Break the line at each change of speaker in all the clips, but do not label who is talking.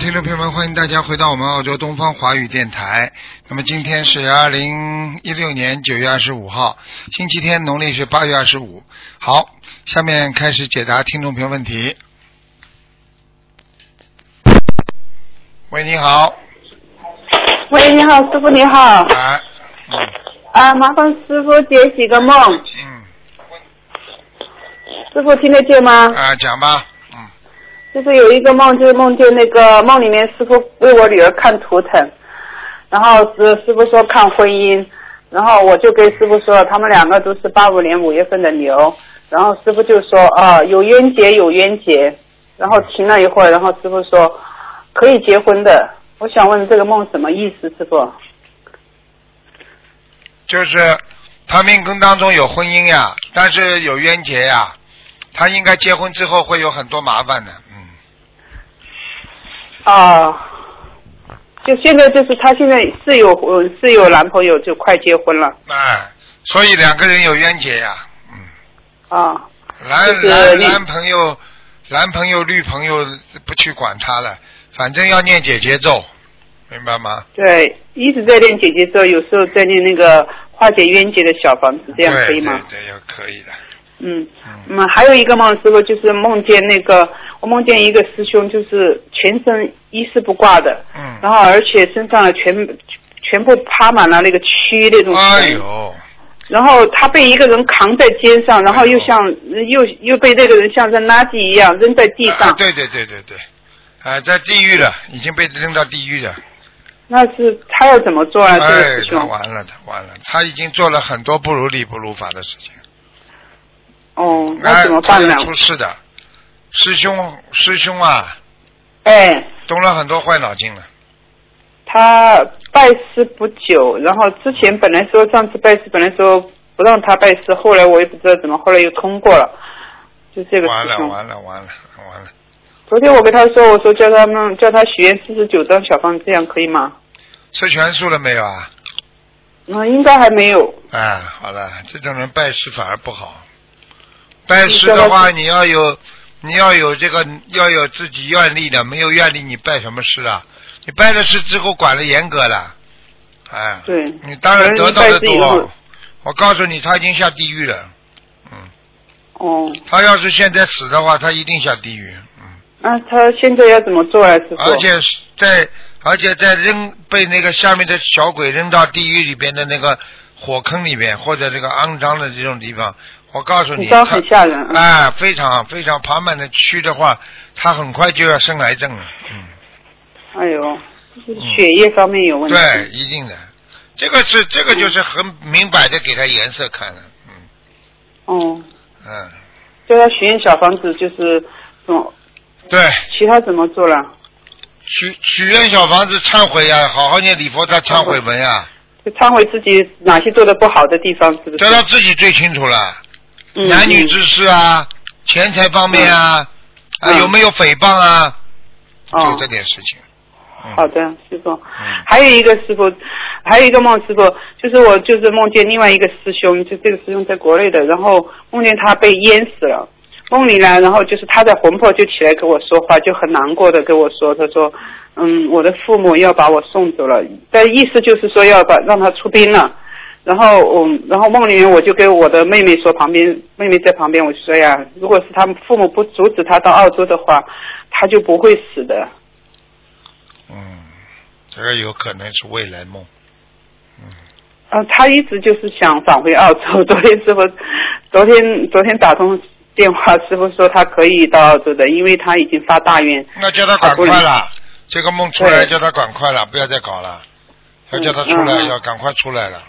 听众朋友们，欢迎大家回到我们澳洲东方华语电台。那么今天是二零一六年九月二十五号，星期天，农历是八月二十五。好，下面开始解答听众朋友问题。喂，你好，
喂，你好，师傅你好。
哎，嗯
啊，麻烦师傅解几个梦。
嗯，
师傅听得见吗？
啊，讲吧，嗯，
就是有一个梦，就是梦见那个梦里面师傅为我女儿看图腾，然后师师傅说看婚姻，然后我就跟师傅说，他们两个都是八五年五月份的牛，然后师傅就说啊有冤结有冤结，然后停了一会儿，然后师傅说可以结婚的，我想问这个梦什么意思，师傅？
就是他命根当中有婚姻呀，但是有冤结呀，他应该结婚之后会有很多麻烦的，
啊，就现在就是她现在是有呃是有男朋友，就快结婚了
哎，所以两个人有冤结呀，嗯，
啊。
男男男朋友、男朋友、女朋友不去管他了，反正要念姐姐咒，明白吗？
对，一直在念姐姐咒，有时候在念那个化解冤结的小房子，这样可以吗？
对对对，要可以的。
嗯，
嗯
那么还有一个梦，师傅就是梦见那个，我梦见一个师兄，就是全身一丝不挂的，
嗯。
然后而且身上全全部趴满了那个蛆那种，
哎呦，
然后他被一个人扛在肩上，然后又像又又被那个人像扔垃圾一样扔在地上，
啊对对对对对，啊，在地狱了，已经被扔到地狱了。
那是他要怎么做啊？这个
哎
师，
他
兄？
完了，他完了，他已经做了很多不如理不如法的事情。
哦，那怎么办呢
出事的，师兄师兄啊，
哎，
动了很多坏脑筋了。
他拜师不久，然后之前本来说上次拜师本来说不让他拜师，后来我也不知道怎么，后来又通过了，就这个
完了。完了完了完了，
昨天我跟他说，我说叫他们叫他许愿四十九张小方，这样可以吗？
吃全素了没有啊？
嗯，应该还没有。
哎，好了，这种人拜师反而不好。拜师的话，你要有，你要有这个，要有自己愿力的，没有愿力，你拜什么师啊？你拜了师之后，管的严格了，哎，
对，
你当然得到的多。我告诉你，他已经下地狱了。嗯，
哦，
他要是现在死的话，他一定下地狱。嗯，
那他现在要怎么做啊，师傅？
而且在而且在扔被那个下面的小鬼扔到地狱里边的那个火坑里边，或者这个肮脏的这种地方，我告诉你，
很脏
他
很吓人。嗯
哎，非常非常爬满的蛆的话，他很快就要生癌症了。嗯，
哎呦，就是血液方面有问题。
对，一定的，这个是这个就是很明摆的给他颜色看了。嗯
哦，
嗯，
叫他许愿小房子就是嗯，
对，
其他怎么做了？
许许愿小房子忏悔呀、好好念礼佛大忏悔文呀、
就忏悔自己哪些做的不好的地方，是不是？
这他自己最清楚了。男女之事啊，钱财方面啊，啊
嗯
有没有诽谤啊？
哦
就这点事情。嗯
好的，师傅。
嗯
还有一个师傅，还有一个梦，师傅就是我就是梦见另外一个师兄，就这个师兄在国内的，然后梦见他被淹死了。梦里呢，然后就是他的魂魄就起来跟我说话，就很难过的跟我说，他说，嗯，我的父母要把我送走了，但意思就是说要把让他出兵了。然后嗯，然后梦里面我就跟我的妹妹说，旁边妹妹在旁边，我就说呀，如果是他们父母不阻止他到澳洲的话，他就不会死的。
嗯，这个有可能是未来梦。
呃，他一直就是想返回澳洲。昨天师傅，昨天昨天打通电话，师傅说他可以到澳洲的，因为他已经发大愿。
那叫他赶快了，这个梦出来叫他赶快了，不要再搞了，要叫他出来，
嗯嗯
要赶快出来了。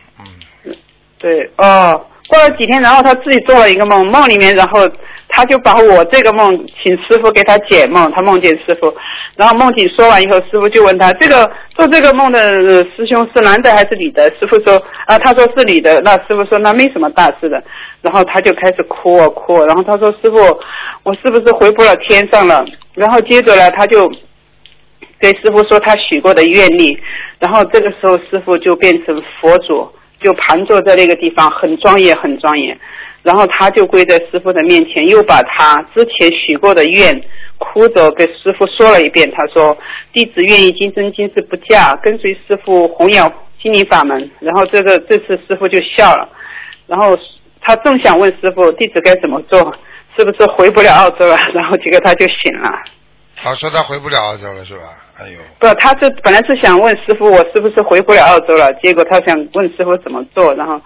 嗯，
对，哦，过了几天，然后他自己做了一个梦，梦里面，然后他就把我这个梦请师傅给他解梦，他梦见师傅，然后梦境说完以后，师傅就问他这个做这个梦的师兄是男的还是女的？师傅说啊，他说是女的，那师傅说那没什么大事的，然后他就开始哭啊哭，然后他说师傅，我是不是回不了天上了？然后接着呢，他就。给师傅说他许过的愿力，然后这个时候师傅就变成佛祖，就盘坐在那个地方，很庄严，很庄严。然后他就跪在师傅的面前，又把他之前许过的愿，哭着给师傅说了一遍。他说：“弟子愿意今生今世不嫁，跟随师傅弘扬心灵法门。”然后这个这次师傅就笑了，然后他正想问师傅弟子该怎么做，是不是回不了澳洲了？然后结果他就醒了。
他说他回不了澳洲了是吧？哎呦，
不，他是本来是想问师傅，我是不是回不了澳洲了？结果他想问师傅怎么做，然后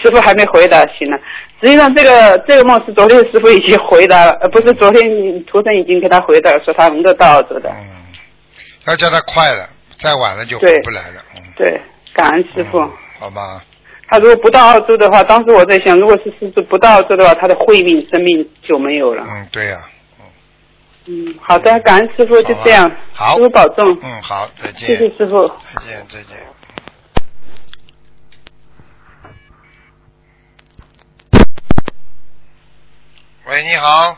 师傅还没回答，行了。实际上这个这个梦是昨天师傅已经回答了，呃，不是昨天图腾已经给他回答了，说他能够到澳洲的。
嗯，要叫他快了，再晚了就回不来了。嗯，
对，感恩师傅。
好吧。
他如果不到澳洲的话，当时我在想，如果是师傅不到澳洲的话，他的慧命生命就没有了。
嗯，对呀。
嗯，好的，感恩师傅，就这样，
好，
师傅保重。
嗯，好，再见。
谢谢师傅。
再见，再见。喂，你好。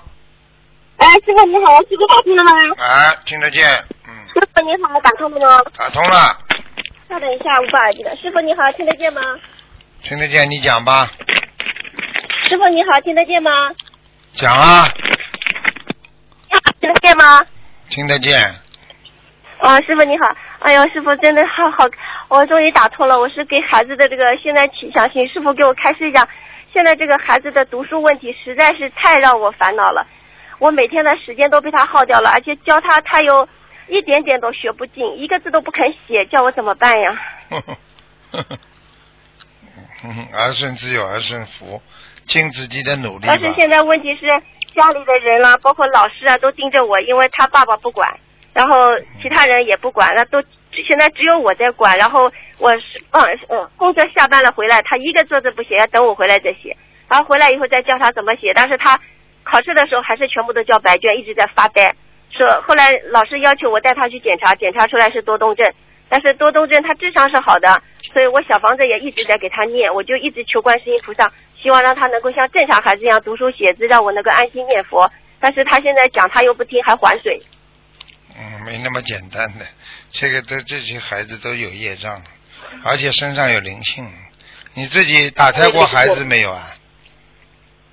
哎，师傅你好，师傅打通了吗？
哎，听得见，嗯。
师傅你好，打通了吗？
打通了。
稍等一下，我把耳机的。师傅你好，听得见吗？
听得见，你讲吧。
师傅你好，听得见吗？
讲啊。
听得见吗？
听得见。
啊，师傅你好！哎呦，师傅真的好好，我终于打通了。我是给孩子的这个，现在想请师傅给我开示一下。现在这个孩子的读书问题实在是太让我烦恼了。我每天的时间都被他耗掉了，而且教他，他又一点点都学不进，一个字都不肯写，叫我怎么办呀？
儿孙自有儿孙福，尽自己的努力
但是现在问题是。家里的人啦，包括老师啊，都盯着我，因为他爸爸不管，然后其他人也不管，那都现在只有我在管。然后我是嗯嗯，工作下班了回来，他一个字都不写，要等我回来再写。然后回来以后再教他怎么写，但是他考试的时候还是全部都交白卷，一直在发呆。说后来老师要求我带他去检查，检查出来是多动症，但是多动症他智商是好的，所以我小房子也一直在给他念，我就一直求观世音菩萨。希望让他能够像正常孩子一样读书写字，让我能够安心念佛。但是他现在讲他又不听，还还嘴。
嗯，没那么简单的，这个都这些孩子都有业障，而且身上有灵性。你自己打胎过孩子没有啊？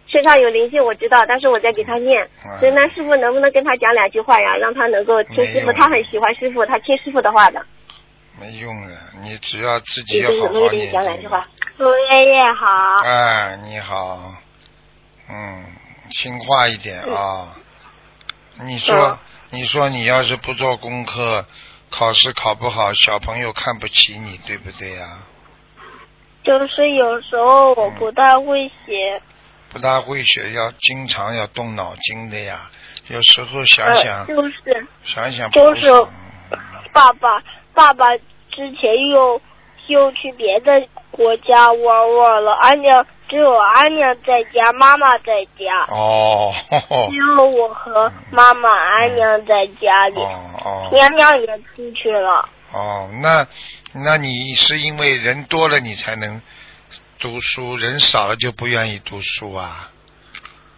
身上有灵性我知道，但是我在给他念。所以那师傅能不能跟他讲两句话呀，让他能够听师傅？他很喜欢师傅，他听师傅的话的。
没用的，你只要自己要好好念。
讲两句话。陆爷爷好。
哎，你好，嗯，听话一点啊。你说，你说你要是不做功课，考试考不好，小朋友看不起你，对不对呀？
就是有时候我不大会写。
不大会写，要经常要动脑筋的呀。有时候想想，
就是
想想，
就是爸爸，爸爸之前又又去别的。国家玩玩了，俺娘只有俺娘在家，妈妈在家。
哦。
只有我和妈妈、俺娘在家里。
哦哦。
娘娘也出去了。
哦，那那你是因为人多了你才能读书，人少了就不愿意读书啊？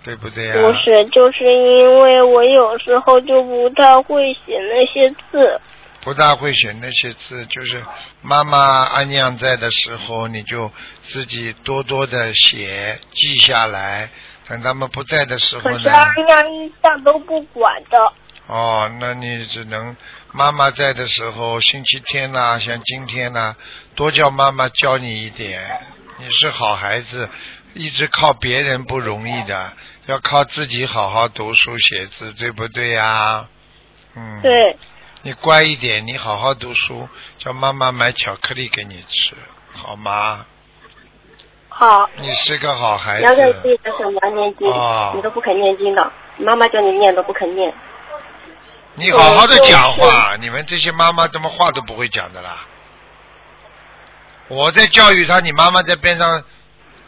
对不对啊？
不是，就是因为我有时候就不太会写那些字。
不大会写那些字，就是妈妈阿娘在的时候，你就自己多多的写记下来。等他们不在的时候呢？可是
阿娘一向都不管的。
哦，那你只能妈妈在的时候，星期天呐，像今天呐，多叫妈妈教你一点。你是好孩子，一直靠别人不容易的，要靠自己好好读书写字，对不对呀？嗯。
对。
你乖一点，你好好读书，叫妈妈买巧克力给你吃，好吗？
好。
你是个好孩子。
两个自己的小娘念经，你都不肯念经的，妈妈叫你念都不肯念。
你好好的讲话，你们这些妈妈怎么话都不会讲的啦？我在教育他，你妈妈在边上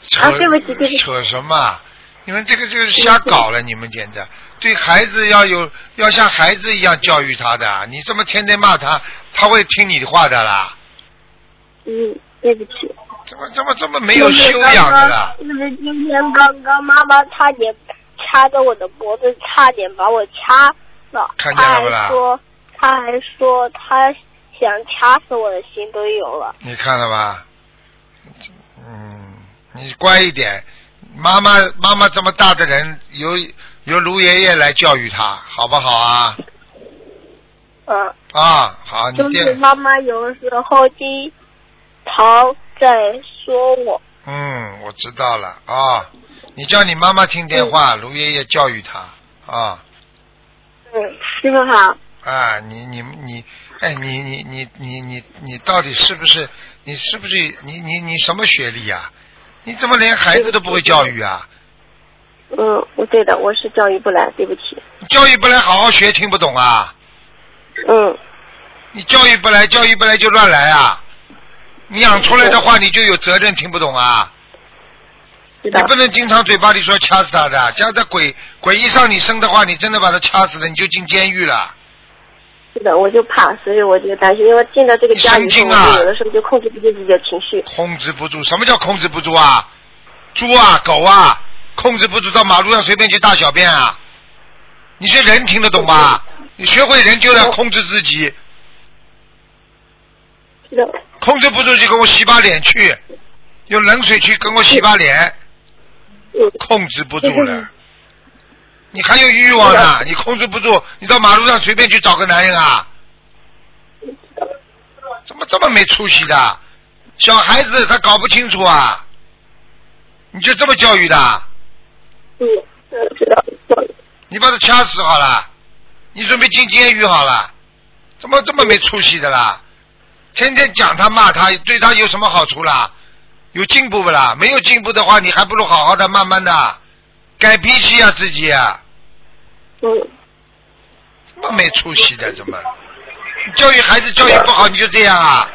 扯
啊，对不起，对不起。
扯什么？你们这个就是瞎搞了，你们简直对孩子要有要像孩子一样教育他的，你这么天天骂他，他会听你的话的啦。
嗯，对不起。
怎么怎么这么没有修养的啦？
就是今天刚刚妈妈差点掐着我的脖子，差点把我掐了。
看见了不啦
说，他还说他想掐死我的心都有了。
你看了吧？嗯，你乖一点。妈妈妈妈这么大的人，由由卢爷爷来教育他，好不好啊？
嗯，
啊，好，你
就是，妈妈有时候经常在说我。
嗯，我知道了啊。你叫你妈妈听电话，卢爷爷教育他啊。
嗯，师傅好。
啊，你你你，哎，你你你你你你到底是不是？你是不是你你你什么学历啊？你怎么连孩子都不会教育啊？
嗯，我对的，我是教育不来，对不起。
教育不来，好好学，听不懂啊？
嗯，
你教育不来，教育不来就乱来啊！你养出来的话，你就有责任，听不懂啊？你不。能经常嘴巴里说掐死他的，这样在鬼鬼一上你身的话，你真的把他掐死了，你就进监狱了。
是的，我就怕，所以我就担心，因为进到这个家里后，
你神经啊
我有的时候就控制不住自己的情绪。
控制不住，什么叫控制不住啊？猪啊，狗啊，控制不住到马路上随便去大小便啊？你是人听得懂吧？你学会人就要控制自己，
是的，
控制不住就给我洗把脸去，用冷水去给我洗把脸，
嗯，
控制不住了。你还有欲望呢，你控制不住，你到马路上随便去找个男人啊？怎么这么没出息的？小孩子他搞不清楚啊，你就这么教育的？
嗯，嗯知道。
你把他掐死好了，你准备进监狱好了，怎么这么没出息的啦？天天讲他骂他，对他有什么好处啦？有进步不啦？没有进步的话，你还不如好好的慢慢的改脾气啊，自己啊，
嗯，
这么没出息的，怎么？教育孩子教育不好，你就这样啊？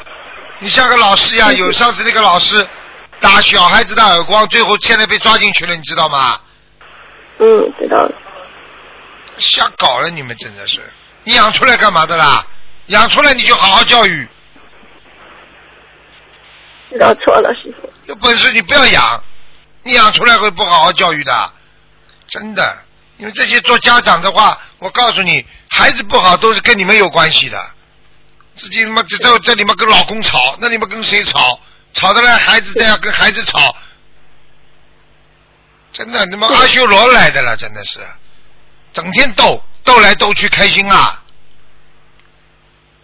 你像个老师呀，有上次那个老师打小孩子的耳光，最后现在被抓进去了，你知道吗？
嗯，知道了。
瞎搞了，你们真的是！你养出来干嘛的啦？养出来你就好好教育，
知道错了，师傅。
有本事你不要养，你养出来会不好好教育的，真的。因为这些做家长的话，我告诉你，孩子不好都是跟你们有关系的。自己他妈在这这里面跟老公吵，那你们跟谁吵？吵得来孩子这样跟孩子吵，真的，他妈阿修罗来的了，真的是，整天斗斗来斗去，开心啊！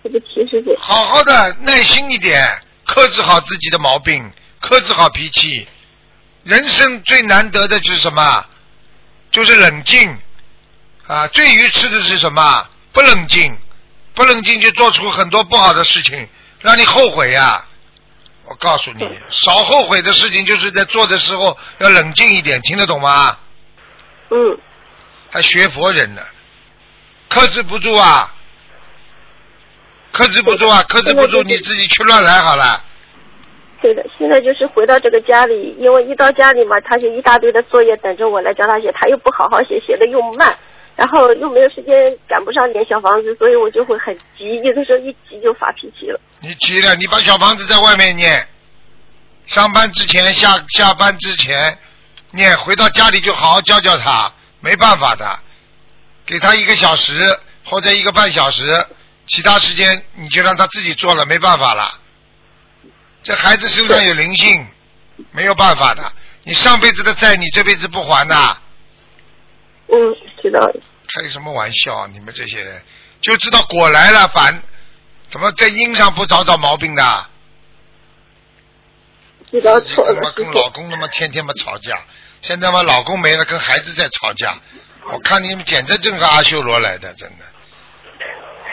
对不起，师傅。
好好的，耐心一点，克制好自己的毛病，克制好脾气。人生最难得的就是什么？就是冷静啊！最愚痴的是什么？不冷静，不冷静就做出很多不好的事情，让你后悔呀、我告诉你，少后悔的事情就是在做的时候要冷静一点，听得懂吗？
嗯，
还学佛人呢，克制不住啊，克制不住啊，克制不住你自己去乱来好了。
对的。现在就是回到这个家里，因为一到家里嘛，他就一大堆的作业等着我来教他写，他又不好好写，写的又慢，然后又没有时间赶不上点小房子，所以我就会很急，有的时候一急就发脾气了。
你急了，你把小房子在外面念，上班之前、下下班之前念，回到家里就好好教教他，没办法的，给他一个小时或者一个半小时，其他时间你就让他自己做了，没办法了。这孩子身上有灵性，没有办法的。你上辈子的债，你这辈子不还的，
嗯，知道了。
开什么玩笑啊！你们这些人就知道果来了烦，怎么在因上不找找毛病的？
知道
自己
错了，师
他妈跟。老公他妈天天嘛吵架，现在嘛老公没了，跟孩子在吵架。我看你们简直正是阿修罗来的，真的，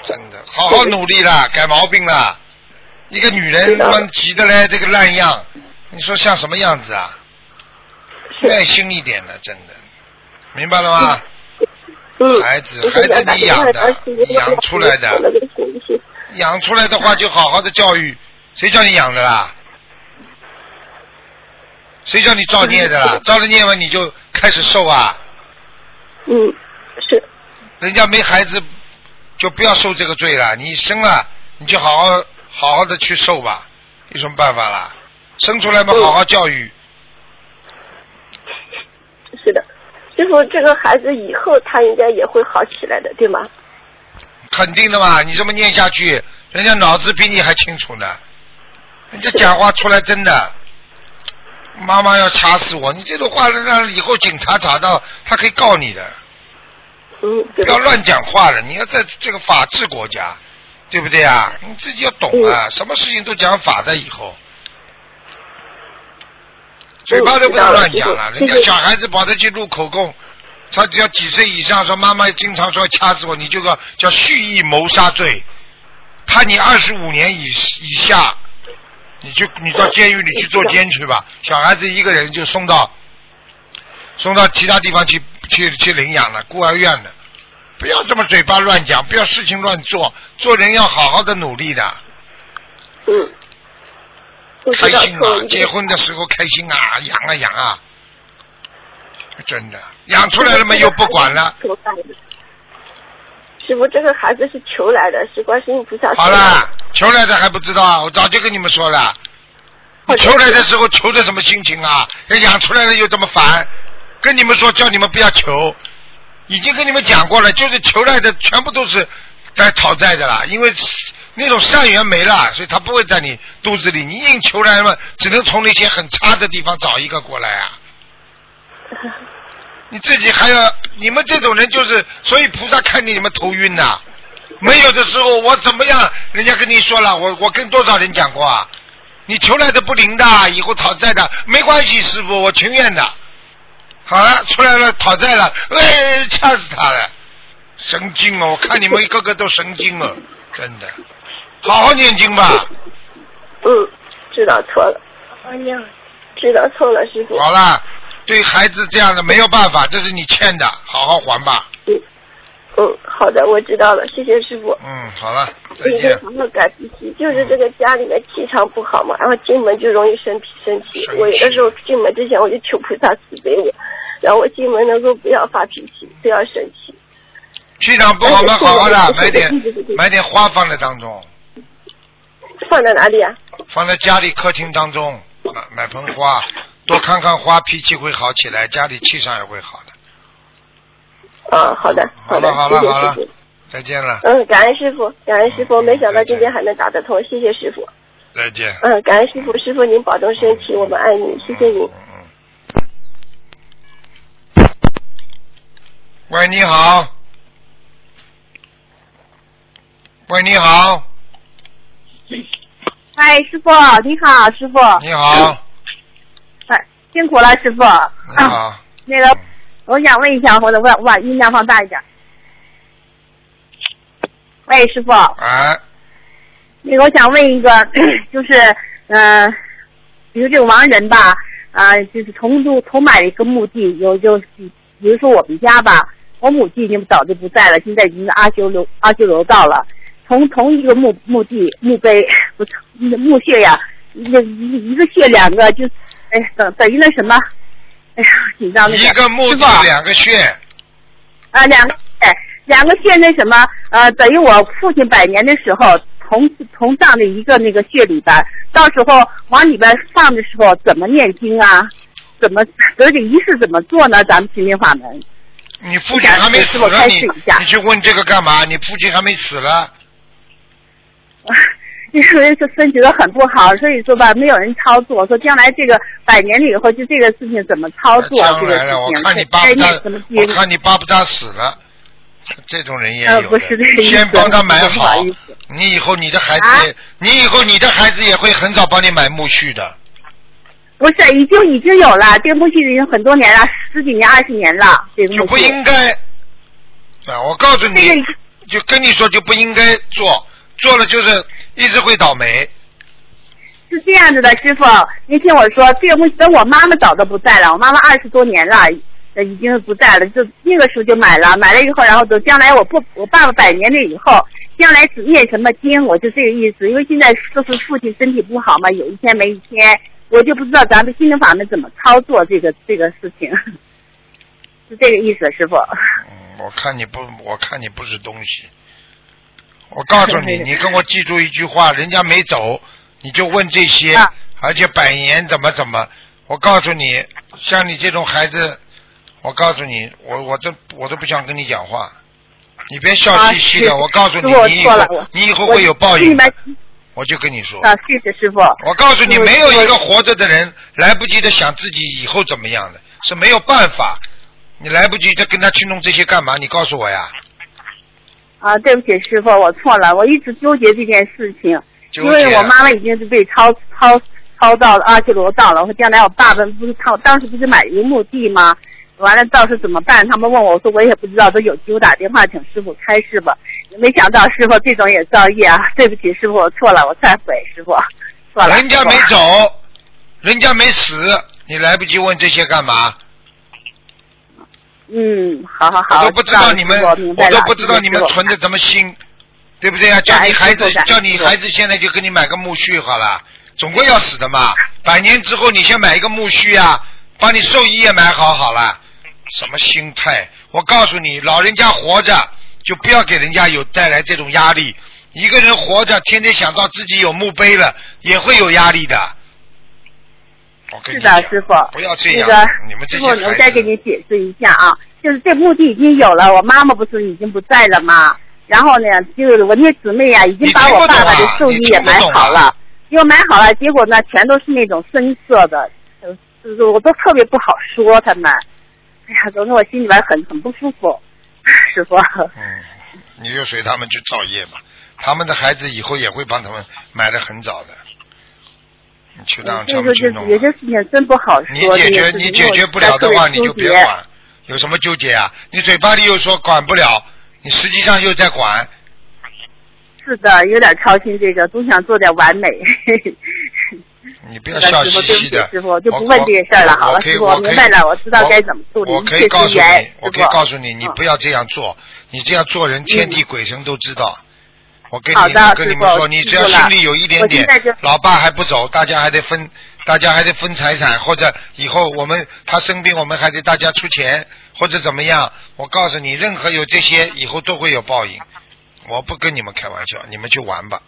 真的，好好努力啦，改毛病啦。一个女人
知道
他妈急得来这个烂样，你说像什么样子啊？耐心一点的，真的，明白了吗？
嗯，
孩子孩子你养的你养出来的养出来的话就好好的教育，谁叫你养的啦？谁叫你造孽的啦？造了孽完你就开始受啊？
嗯，是，
人家没孩子，就不要受这个罪了。你生了，你就好好好好的去受吧，有什么办法啦？生出来嘛，
嗯
好好教育。
是的。师傅，这个孩子以后他应该也会好起来的，对吗？
肯定的嘛，你这么念下去，人家脑子比你还清楚呢。人家讲话出来真的，妈妈要掐死我！你这种话让以后警察查到，他可以告你的。
嗯，
不要乱讲话了，你要在这个法治国家，对不对啊？你自己要懂啊，什么事情都讲法的以后。嘴巴都不能乱讲了，人家小孩子跑得去录口供，他只要几岁以上，说妈妈经常说掐死我，你就叫叫蓄意谋杀罪，判你二十五年以以下，你就你到监狱里去做监去吧。小孩子一个人就送到送到其他地方去去去领养了，孤儿院的。不要这么嘴巴乱讲，不要事情乱做，做人要好好的努力的，
嗯。
开心啊！
道错了
结婚的时候开心啊，养啊养啊，真的养出来了嘛又不管了。
师傅，这个孩子是求来的，是观世音菩萨
好了，求来的还不知道啊？我早就跟你们说了，求来的时候求的什么心情啊？养出来了又这么烦，跟你们说叫你们不要求，已经跟你们讲过了，就是求来的全部都是在讨债的啦，因为那种善缘没了，所以他不会在你肚子里，你硬求来嘛，只能从那些很差的地方找一个过来啊。你自己还要，你们这种人就是，所以菩萨看见你们头晕呐、没有的时候我怎么样？人家跟你说了，我我跟多少人讲过啊？你求来的不灵的，以后讨债的没关系，师傅，我情愿的。好了，出来了讨债了，哎，掐死他了，神经哦！我看你们一个个都神经哦，真的，好好念经吧。
嗯，知道错了。哎呀知道错了，师傅。
好了，对孩子这样的没有办法，这是你欠的，好好还吧。
嗯嗯，好的，我知道了，谢谢师傅。
嗯，好了，再见。
好好改脾气，就是这个家里面气场不好嘛，然后进门就容易生脾生气
生。气
我有的时候进门之前我就求菩萨慈悲我，然后我进门能够不要发脾气，不要生气。
气场不好嘛，好好的
哎
买点买点花放在当中，
放在哪里啊？
放在家里客厅当中，买买盆花，多看看花，脾气会好起来，家里气场也会好的。
啊，好的，的
好的，好
谢谢
了好了。，再见了，
嗯，感恩师傅，感恩师傅，没想到今天还能打得通，谢谢师傅。
再见。
嗯，感恩师傅，师傅您保重身体，我们爱你，谢谢您。
喂，你好。喂，你好，
哎，师傅你好，师傅。
你好，
哎，辛苦了，师傅。
你好，
那个，我想问一下，或者我我把音量放大一点。喂，师傅，
哎，
那个我想问一个，就是嗯、呃比如这个亡人吧，啊、就是同住同买了一个墓地，有就比如说我们家吧，我母亲已经早就不在了，现在已经是阿修罗阿修罗道了。同同一个墓墓地墓碑不是墓穴呀，一个一一个穴两个就，哎等等于那什么，紧张那
一个墓
师
地两个穴，
啊，两个哎，两个穴那什么，呃，等于我父亲百年的时候，同同葬的一个那个穴里边，到时候往里边放的时候，怎么念经啊？怎么这个仪式怎么做呢？咱们心灵法门。
你父亲还没死
我开始一下
你去问这个干嘛？你父亲还没死了，
因为是身体都很不好，所以说吧，没有人操作。说将来这个百年了以后，就这个事情怎么操作？这个事
将来了，我
情
看你巴不我？看你巴不得死了，这种人也有
呃，不是这个意思。
先帮他买
不好。
你以后你的孩子
啊，
你以后你的孩子也会很早帮你买墓序的。
不是，已经已经有了，这个墓穴已经很多年了，十几年、二十年了，这个
就不。应该啊！我告诉
这
你
个，
就跟你说就不应该做，做了就是一直会倒霉。
是这样子的，师傅，您听我说，这个东西等我妈妈早都不在了，我妈妈二十多年了，呃，已经不在了，就那个时候就买了，买了以后，然后等将来我不我爸爸百年了以后，将来只念什么经，我就这个意思，因为现在就是父亲身体不好嘛，有一天没一天，我就不知道咱们心灵法门怎么操作这个这个事情。是这个意思，师傅。
嗯，我看你不，我看你不是东西。我告诉你，你跟我记住一句话：人家没走，你就问这些，
啊
而且百年怎么怎么。我告诉你，像你这种孩子，我告诉你，我我都我都不想跟你讲话。你别笑嘻嘻的，
啊
我告诉你，你以后你以后会有报应的。我就跟你说，
啊，谢谢师傅。
我告诉你，没有一个活着的人来不及的想自己以后怎么样的，是没有办法。你来不及再跟他去弄这些干嘛？你告诉我呀。
啊，对不起，师傅，我错了，我一直纠结这件事情，因为我妈妈已经是被超超超到了阿修罗道了。我将来我爸爸不是他当时不是买一个墓地吗？完了到时候怎么办？他们问我，我说我也不知道，都有机会打电话请师傅开示吧。没想到师傅这种也造业啊！对不起，师傅，我错了，我忏悔，师傅，错了。
人家没走，人家没死，你来不及问这些干嘛？
嗯，好好好，
我都不知道你们，
我
都不知道你们存的什么心，对不对啊？叫你孩子叫你孩子现在就给你买个木须好了，总归要死的嘛。百年之后你先买一个木须啊，把你寿衣也买好好了。什么心态？我告诉你，老人家活着就不要给人家有带来这种压力。一个人活着，天天想到自己有墓碑了，也会有压力的。我跟
是的，师傅。
不要这样，
那个
你们这
师傅，我再给你解释一下啊，就是这墓地已经有了，我妈妈不是已经不在了吗？然后呢，就是我那姊妹呀、已经把我爸爸的寿衣也买好了，结果买好了，结果呢，全都是那种深色的，呃就是我都特别不好说他们。哎呀，总之我心里边很很不舒服，师傅。
嗯，你就随他们去造业嘛。他们的孩子以后也会帮他们买的很早的，你去让他
所以说就是
们去弄啊。
有些事情真不好说。
你解决你解决不了的话，你就别。管，有什么纠结啊？你嘴巴里又说管不了，你实际上又在管，
是的，有点操心这个，总想做点完美。
你不要 笑嘻嘻的。
师傅，就不问这个事儿了。好了，师傅，我明白了，我知道该怎么处理。
我可以告诉你，我可以告诉你，你
嗯
不要这样做。你这样做人，天地鬼神都知道。我跟你跟你们说，你只要心里有一点点老爸还不走，大家还得分，大家还得分财产，或者以后我们他生病，我们还得大家出钱，或者怎么样。我告诉你，任何有这些，以后都会有报应。我不跟你们开玩笑，你们去玩吧，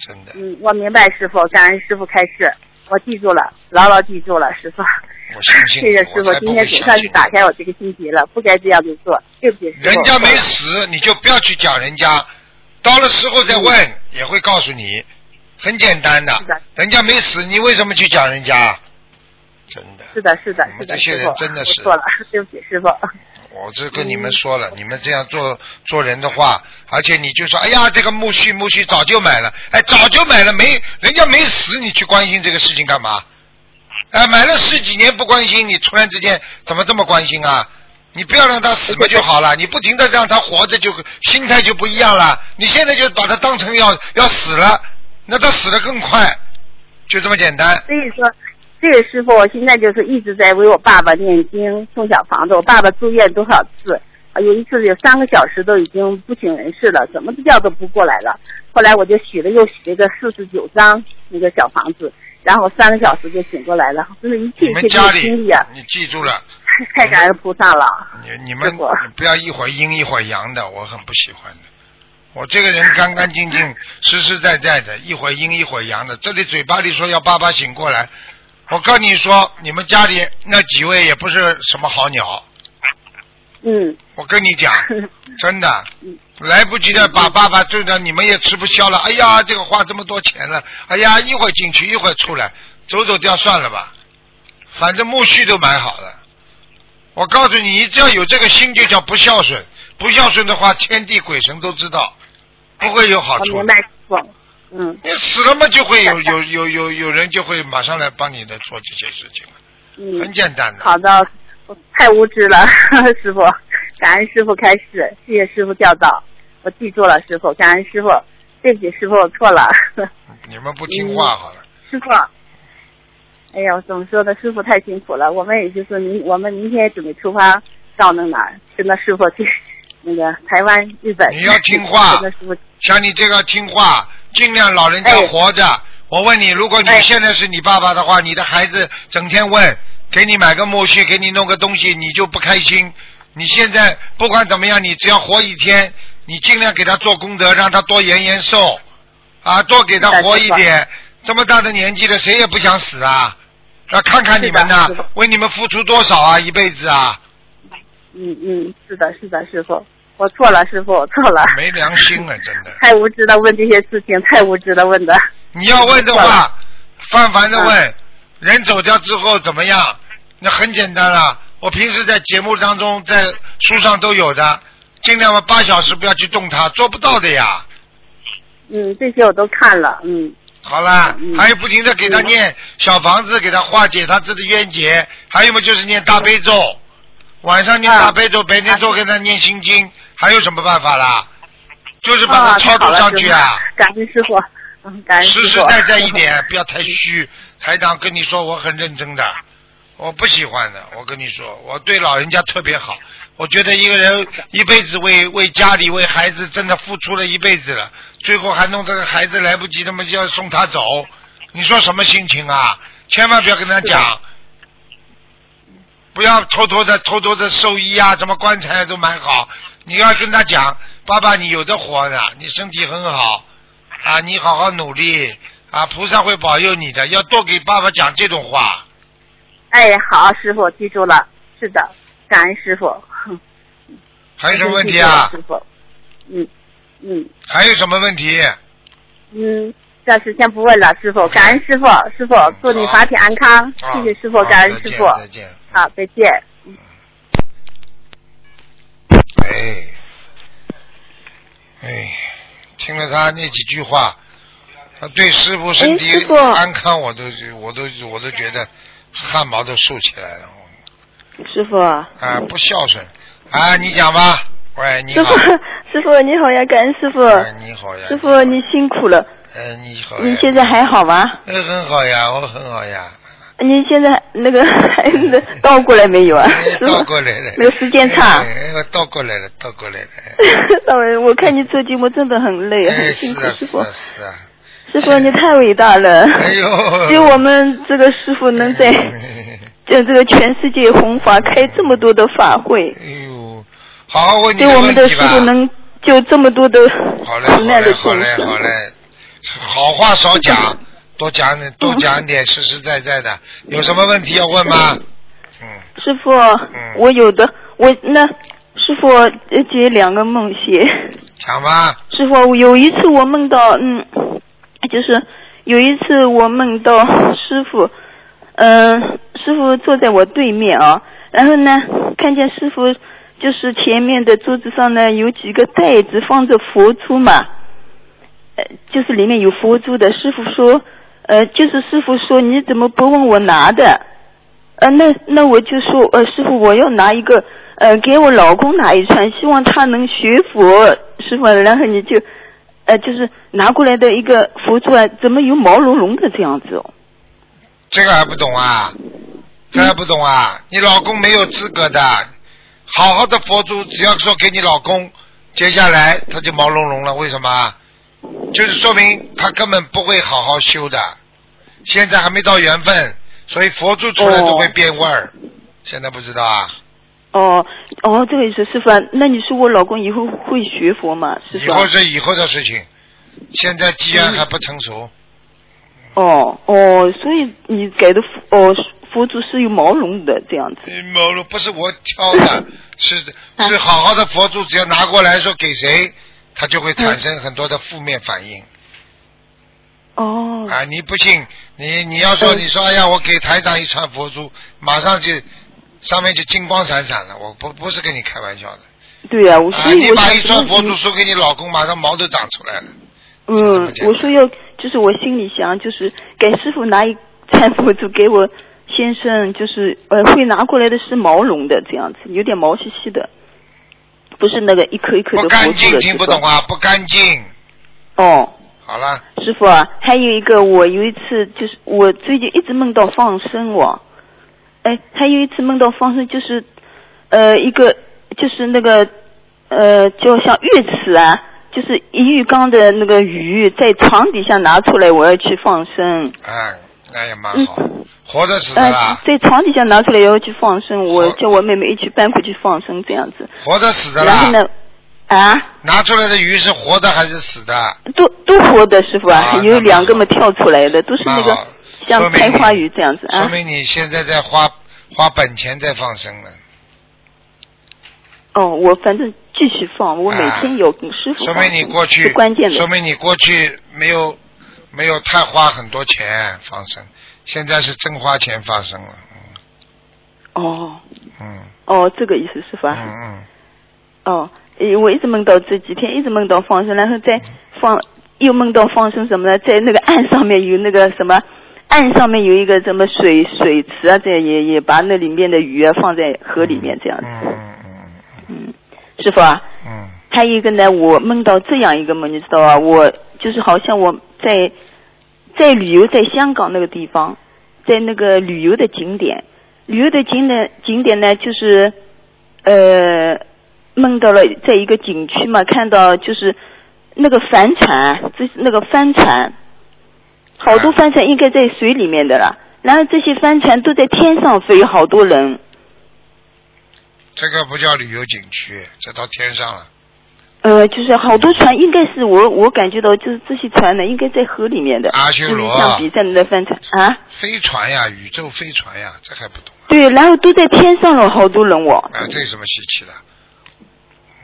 真的。
嗯，我明白，师傅，感恩师傅开示，我记住了，牢牢记住了，师傅。
我相信你，
谢谢师傅，今天总算是打开我这个心结了，不该这样子做，对不起，师傅。
人家没死，你就不要去讲人家。到了时候再问，也会告诉你，很简单的
的。
人家没死，你为什么去讲人家？真的，
是的，是的，是的，
你们这些，人真的是
错了，对不起，师傅。
我这跟你们说了，你们这样做做人的话，而且你就说，哎呀，这个木须木须早就买了，哎，早就买了，没人家没死，你去关心这个事情干嘛？哎，买了十几年不关心，你突然之间怎么这么关心啊？你不要让他死嘛就好了，你不停的让他活着就心态就不一样了。你现在就把他当成要要死了，那他死的更快，就这么简单。
所以说，这个师傅，现在就是一直在为我爸爸念经、送小房子。我爸爸住院多少次？啊，有一次有三个小时都已经不省人事了，怎么叫都不过来了。后来我就许了又许了一个四十九张那个小房子，然后三个小时就醒过来了。真的，一切
你
一切都
们家里
是经历啊，
你记住了，
太感恩菩萨了。
你你们你不要一会儿阴一会儿阳的，我很不喜欢的。我这个人干干净净、实实在在的，一会儿阴一会儿阳的。这里嘴巴里说要爸爸醒过来，我告你说，你们家里那几位也不是什么好鸟。
嗯，
我跟你讲，真的
嗯，
来不及的把爸爸对的，你们也吃不消了。哎呀，这个花这么多钱了，哎呀，一会儿进去一会儿出来，走走掉算了吧，反正木须都买好了。我告诉你，你只要有这个心，就叫不孝顺。不孝顺的话，天地鬼神都知道，不会有好处
我明。白师傅。嗯
你死了嘛，就会有有有有有人就会马上来帮你的做这些事情，
嗯，
很简单的。
好的，我太无知了，师傅，感恩师傅开示，谢谢师傅教导，我记住了，师傅，感恩师傅，对不起师傅，我错了，
你们不听话好了。
师傅。哎呀，我怎么说呢？师傅太辛苦了，我们也就是明，我们明天准备出发到那哪儿，跟着师傅去那个台湾、日本。
你要听话
跟着师傅，
像你这个听话，尽量老人家
哎
活着。我问你，如果你
哎
现在是你爸爸的话，你的孩子整天问给你买个木须，给你弄个东西，你就不开心。你现在不管怎么样，你只要活一天，你尽量给他做功德，让他多延延寿，啊，多给他活一点。这么大的年纪了，谁也不想死啊！啊，看看你们呐
是的是的，
为你们付出多少啊，一辈子啊，
嗯嗯，是的，是的，师傅，我错了，师傅，我错了，
没良心啊，真的。
太无知的问这些事情，太无知的问的。
你要问的话，泛泛的
嗯
问，人走掉之后怎么样？那很简单啦。我平时在节目当中，在书上都有的，尽量嘛八小时不要去动它，做不到的呀。
嗯，这些我都看了，嗯
好啦，
嗯
还有不停的给他念小房子，给他化解他自己的冤结，还有么就是念大悲咒，晚上念
啊
大悲咒，白天做给他念心经，还有什么办法啦？就是把
啊，
它超度
太好了，师傅
上去啊。，
感恩师傅，嗯，感恩师傅。
实实在在一 点，不要太虚。台长跟你说，我很认真的，我不喜欢的。我跟你说，我对老人家特别好。我觉得一个人一辈子为为家里为孩子真的付出了一辈子了，最后还弄这个孩子来不及，他妈就要送他走，你说什么心情啊？千万不要跟他讲，不要偷偷的偷偷的寿衣啊，什么棺材都蛮好。你要跟他讲，爸爸你有的活的，你身体很好啊，你好好努力啊，菩萨会保佑你的。要多给爸爸讲这种话。
哎，好，师傅记住了，是的，感恩师傅。哼
还有什么问题啊
师？傅，嗯嗯
还有什么问题？
嗯，暂时先不问了，师傅，感恩师傅，师傅祝你法体安康，
啊
谢谢师傅，感恩师傅，
再见。
好，再见。
哎，哎，听了他那几句话，他对师傅身体安康，我都我都我都觉得汗毛都竖起来了。
师傅。啊，
啊，不孝顺。啊！你讲吧，喂，你好。
师傅，，师傅你好呀，感恩师傅，
哎，你好呀，
师傅你辛苦了，
哎，你好呀，
你现在还好吗？
哎，很好呀，我很好呀，
你现在那个孩子 倒过来没有啊？
倒过来了，
那个时间差。
哎，哎我倒过来了，倒过来了，
倒，我看你做节目真的很累，
哎，
很辛苦，师傅。
是啊，，是啊，
师傅你太伟大了，
哎呦，
就我们这个师傅能在这这个全世界弘法开这么多的法会，
哎呦，好好问你
对我们的。师傅能救这么多的
好嘞，好嘞，好嘞，好。嘞，好话少讲，多讲点，多讲点实实在在的。有什么问题要问吗？嗯，
师傅，
嗯
我有的，我那师傅呃解两个梦邪。
讲吧。
师傅，有一次我梦到，嗯，就是有一次我梦到师傅，嗯、师傅坐在我对面啊，然后呢，看见师傅就是前面的桌子上呢有几个袋子放着佛珠嘛，呃，就是里面有佛珠的。师傅说，呃，就是师傅说你怎么不问我拿的？呃，那那我就说，呃，师傅我要拿一个，呃，给我老公拿一串，希望他能学佛。师傅，然后你就，呃，就是拿过来的一个佛珠啊，怎么有毛茸茸的这样子哦？
这个还不懂啊？这还不懂啊？你老公没有资格的，好好的佛珠，只要说给你老公，接下来他就毛茸茸了。为什么？就是说明他根本不会好好修的，现在还没到缘分，所以佛珠出来都会变味儿。现在不知道啊？
哦哦，这个意思，师傅啊，那你说我老公以后会学佛吗？师
以
傅啊？
后是以后的事情，现在机缘还不成熟。
哦哦，所以你给的佛哦佛珠是有毛绒的这样子。
呃毛绒不是我挑的，是是好好的佛珠，只要拿过来说给谁，它就会产生很多的负面反应。
哦
啊，你不信，你你要说
嗯
你说哎呀，我给台长一串佛珠，马上就上面就金光闪闪了，我不不是跟你开玩笑的。
对啊，我
啊，
所以我想
你把一串佛
嗯
珠送给你老公，马上毛都长出来了。
嗯我说要，就是我心里想，就是给师傅拿一串 佛珠给我先生，就是呃会拿过来的是毛绒的这样子，有点毛兮兮的，不是那个一颗一颗
不干净，听不懂。啊？不干净。
哦，
好了，
师傅啊，还有一个，我有一次就是我最近一直梦到放生哦，哎，还有一次梦到放生，就是呃一个就是那个呃就像浴池啊，就是一浴缸的那个鱼在床底下拿出来，我要去放生。
哎，那也蛮好，活着死的
呃
啦，，
在床底下拿出来以后去放生，我叫我妹妹一起搬回去放生这样子。
活着死的啦。
然后呢，啊，
拿出来的鱼是活的还是死的？
都都活的师傅啊，
啊
有两个嘛跳出来的，都是那个像开花
你
鱼这样子啊
说。明你现在在花花本钱在放生了，
哦，我反正继续放，我每天有跟师傅
说。明你过去
是关键的。
说明你过去没有没有太花很多钱放生，现在是真花钱放生了，
哦
嗯
哦，这个意思是吧
嗯
哦，诶我一直梦到这几天，一直梦到放生，然后再放，又梦到放生什么呢？在那个岸上面有那个什么，岸上面有一个什么水水池啊，这也也把那里面的鱼啊放在河里面这样子。
嗯嗯嗯
嗯，师傅啊，
嗯
还有一个呢，我梦到这样一个梦，你知道啊？我就是好像我在在旅游，在香港那个地方，在那个旅游的景点，旅游的景点景点呢，就是呃梦到了在一个景区嘛，看到就是那个帆船，这是那个帆船，好多帆船应该在水里面的啦，然后这些帆船都在天上飞，好多人。
这个不叫旅游景区，这到天上了。
呃，就是好多船，应该是我我感觉到，就是这些船呢，应该在河里面的，
阿修罗
像比赛的那帆船啊。
飞船呀，宇宙飞船呀，这还不懂
对，然后都在天上了，好多人哦。
啊？这有什么稀奇的？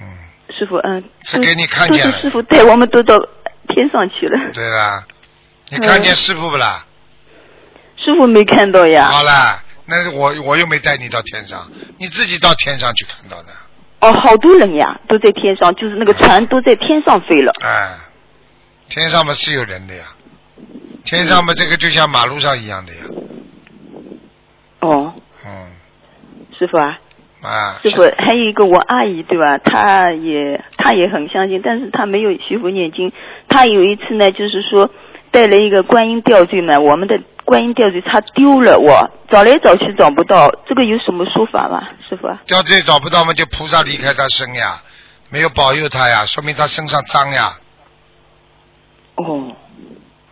嗯，
师傅，嗯，都
是给你看见了
是师傅带我们都到天上去了。
对啦，你看见
嗯
师傅不啦？
师傅没看到呀。
好啦，那我我又没带你到天上，你自己到天上去看到的。
哦，好多人呀，都在天上，就是那个船都在天上飞了。
哎，天上嘛是有人的呀，天上嘛这个就像马路上一样的呀，
哦，
嗯
师傅啊，
啊，
师傅还有一个我阿姨对吧？她也她也很相信，但是她没有学佛念经。她有一次呢，就是说带了一个观音吊坠呢，我们的观音吊坠它丢了，我找来找去找不到，这个有什么说法吗？师傅啊？
吊坠找不到嘛，就菩萨离开他身呀，没有保佑他呀，说明他身上脏呀，
哦，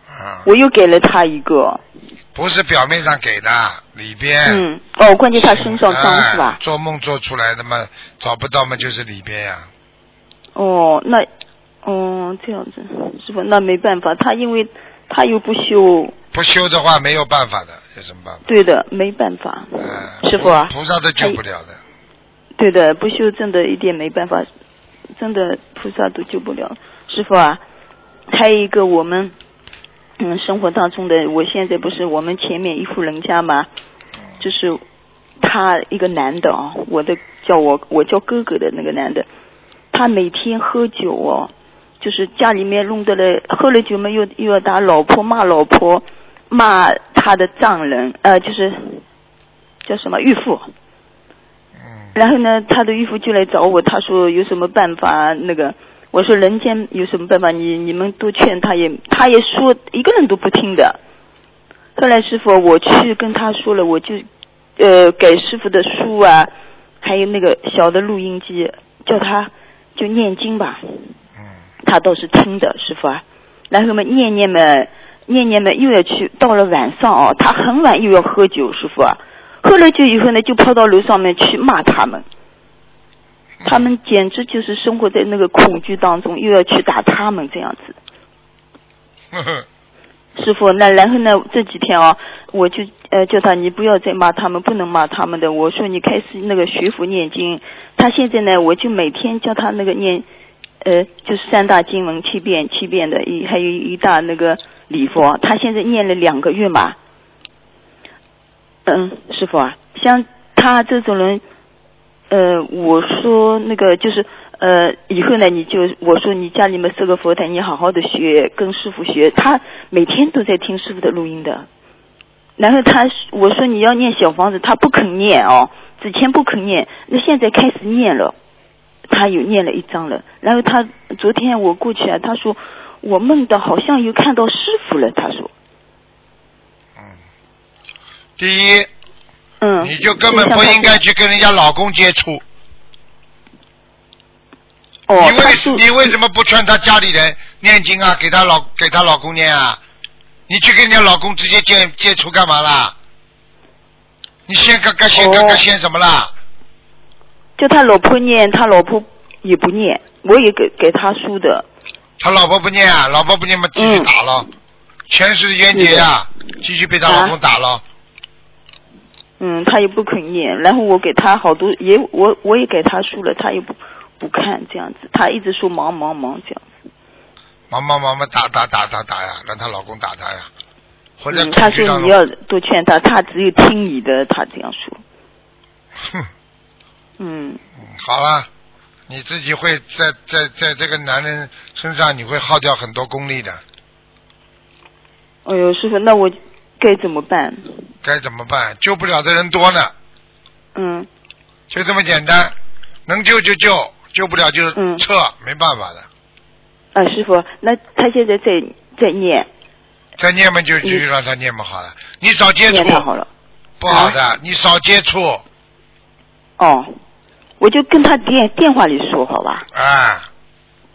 啊，
我又给了他一个，
不是表面上给的，里边。
嗯，哦，关键他身上脏
哎
是吧？
做梦做出来的嘛，找不到嘛，就是里边呀。
哦，那，哦，这样子，师傅，那没办法，他因为他又不修，
不修的话没有办法的，有什么办法？
对的，没办法。
哎
师傅啊
菩萨都救不了的。
对的，不修真的一点没办法，真的菩萨都救不了。师傅啊，还有一个我们嗯生活当中的，我现在不是我们前面一户人家嘛，就是他一个男的啊，我的叫我我叫哥哥的那个男的，他每天喝酒哦，就是家里面弄得了，喝了酒嘛又又要打老婆骂老婆，骂他的丈人，呃，就是叫什么岳父。
嗯
然后呢，他的岳父就来找我，他说有什么办法？那个我说人间有什么办法？你你们都劝他也，他也说一个人都不听的。后来师傅我去跟他说了，我就呃给师傅的书啊，还有那个小的录音机，叫他就念经吧。
嗯
他倒是听的，师傅啊。然后嘛，念念嘛，念念嘛，又要去，到了晚上哦，他很晚又要喝酒，师傅啊。喝了酒以后呢，就跑到楼上面去骂他们。他们简直就是生活在那个恐惧当中，又要去打他们这样子。师傅，那然后呢？这几天啊，我就呃叫他你不要再骂他们，不能骂他们的。我说你开始那个学佛念经。他现在呢，我就每天叫他那个念，呃，就是三大经文七遍七遍的，一还有一大那个礼佛。他现在念了两个月嘛。嗯，师傅啊，像他这种人，呃，我说那个就是呃，以后呢，你就我说你家里面设个佛台，你好好的学，跟师傅学。他每天都在听师傅的录音的。然后他我说你要念小房子，他不肯念哦，之前不肯念，那现在开始念了，他有念了一章了。然后他昨天我过去啊，他说我梦到好像又看到师傅了，他说，
嗯，第一，
嗯，
你就根本不应该去跟人家老公接触。
哦，
你为你为什么不劝他家里人念经啊？给她老给她老公念啊？你去跟人家老公直接接接触干嘛啦？你先干干先
哦
刚刚先什么啦？
就他老婆念，他老婆也不念，我也给给他输的。
他老婆不念啊，老婆不念嘛，继续打了，前世的冤结呀，继续被他老公打了。
嗯，他也不肯念，然后我给他好多，也我我也给他书了，他也不不看这样子，他一直说忙忙忙这样子。
忙忙忙忙打打打打打呀，让她老公打她呀，或者
嗯，他说你要多劝他，他只有听你的，他这样说。
哼，
嗯，
好了，你自己会在在在这个男人身上，你会耗掉很多功力的，
哎呦，师傅，那我该怎么办？
该怎么办？救不了的人多呢，
嗯，
就这么简单，能救就救，救不了就
嗯。
撤，没办法的。
啊，师傅，那他现在在在念，
再念嘛就继续让他念嘛好了，你少接触。
念好了。
不好的，你少接触，
哦，我就跟他电电话里说好吧，
啊，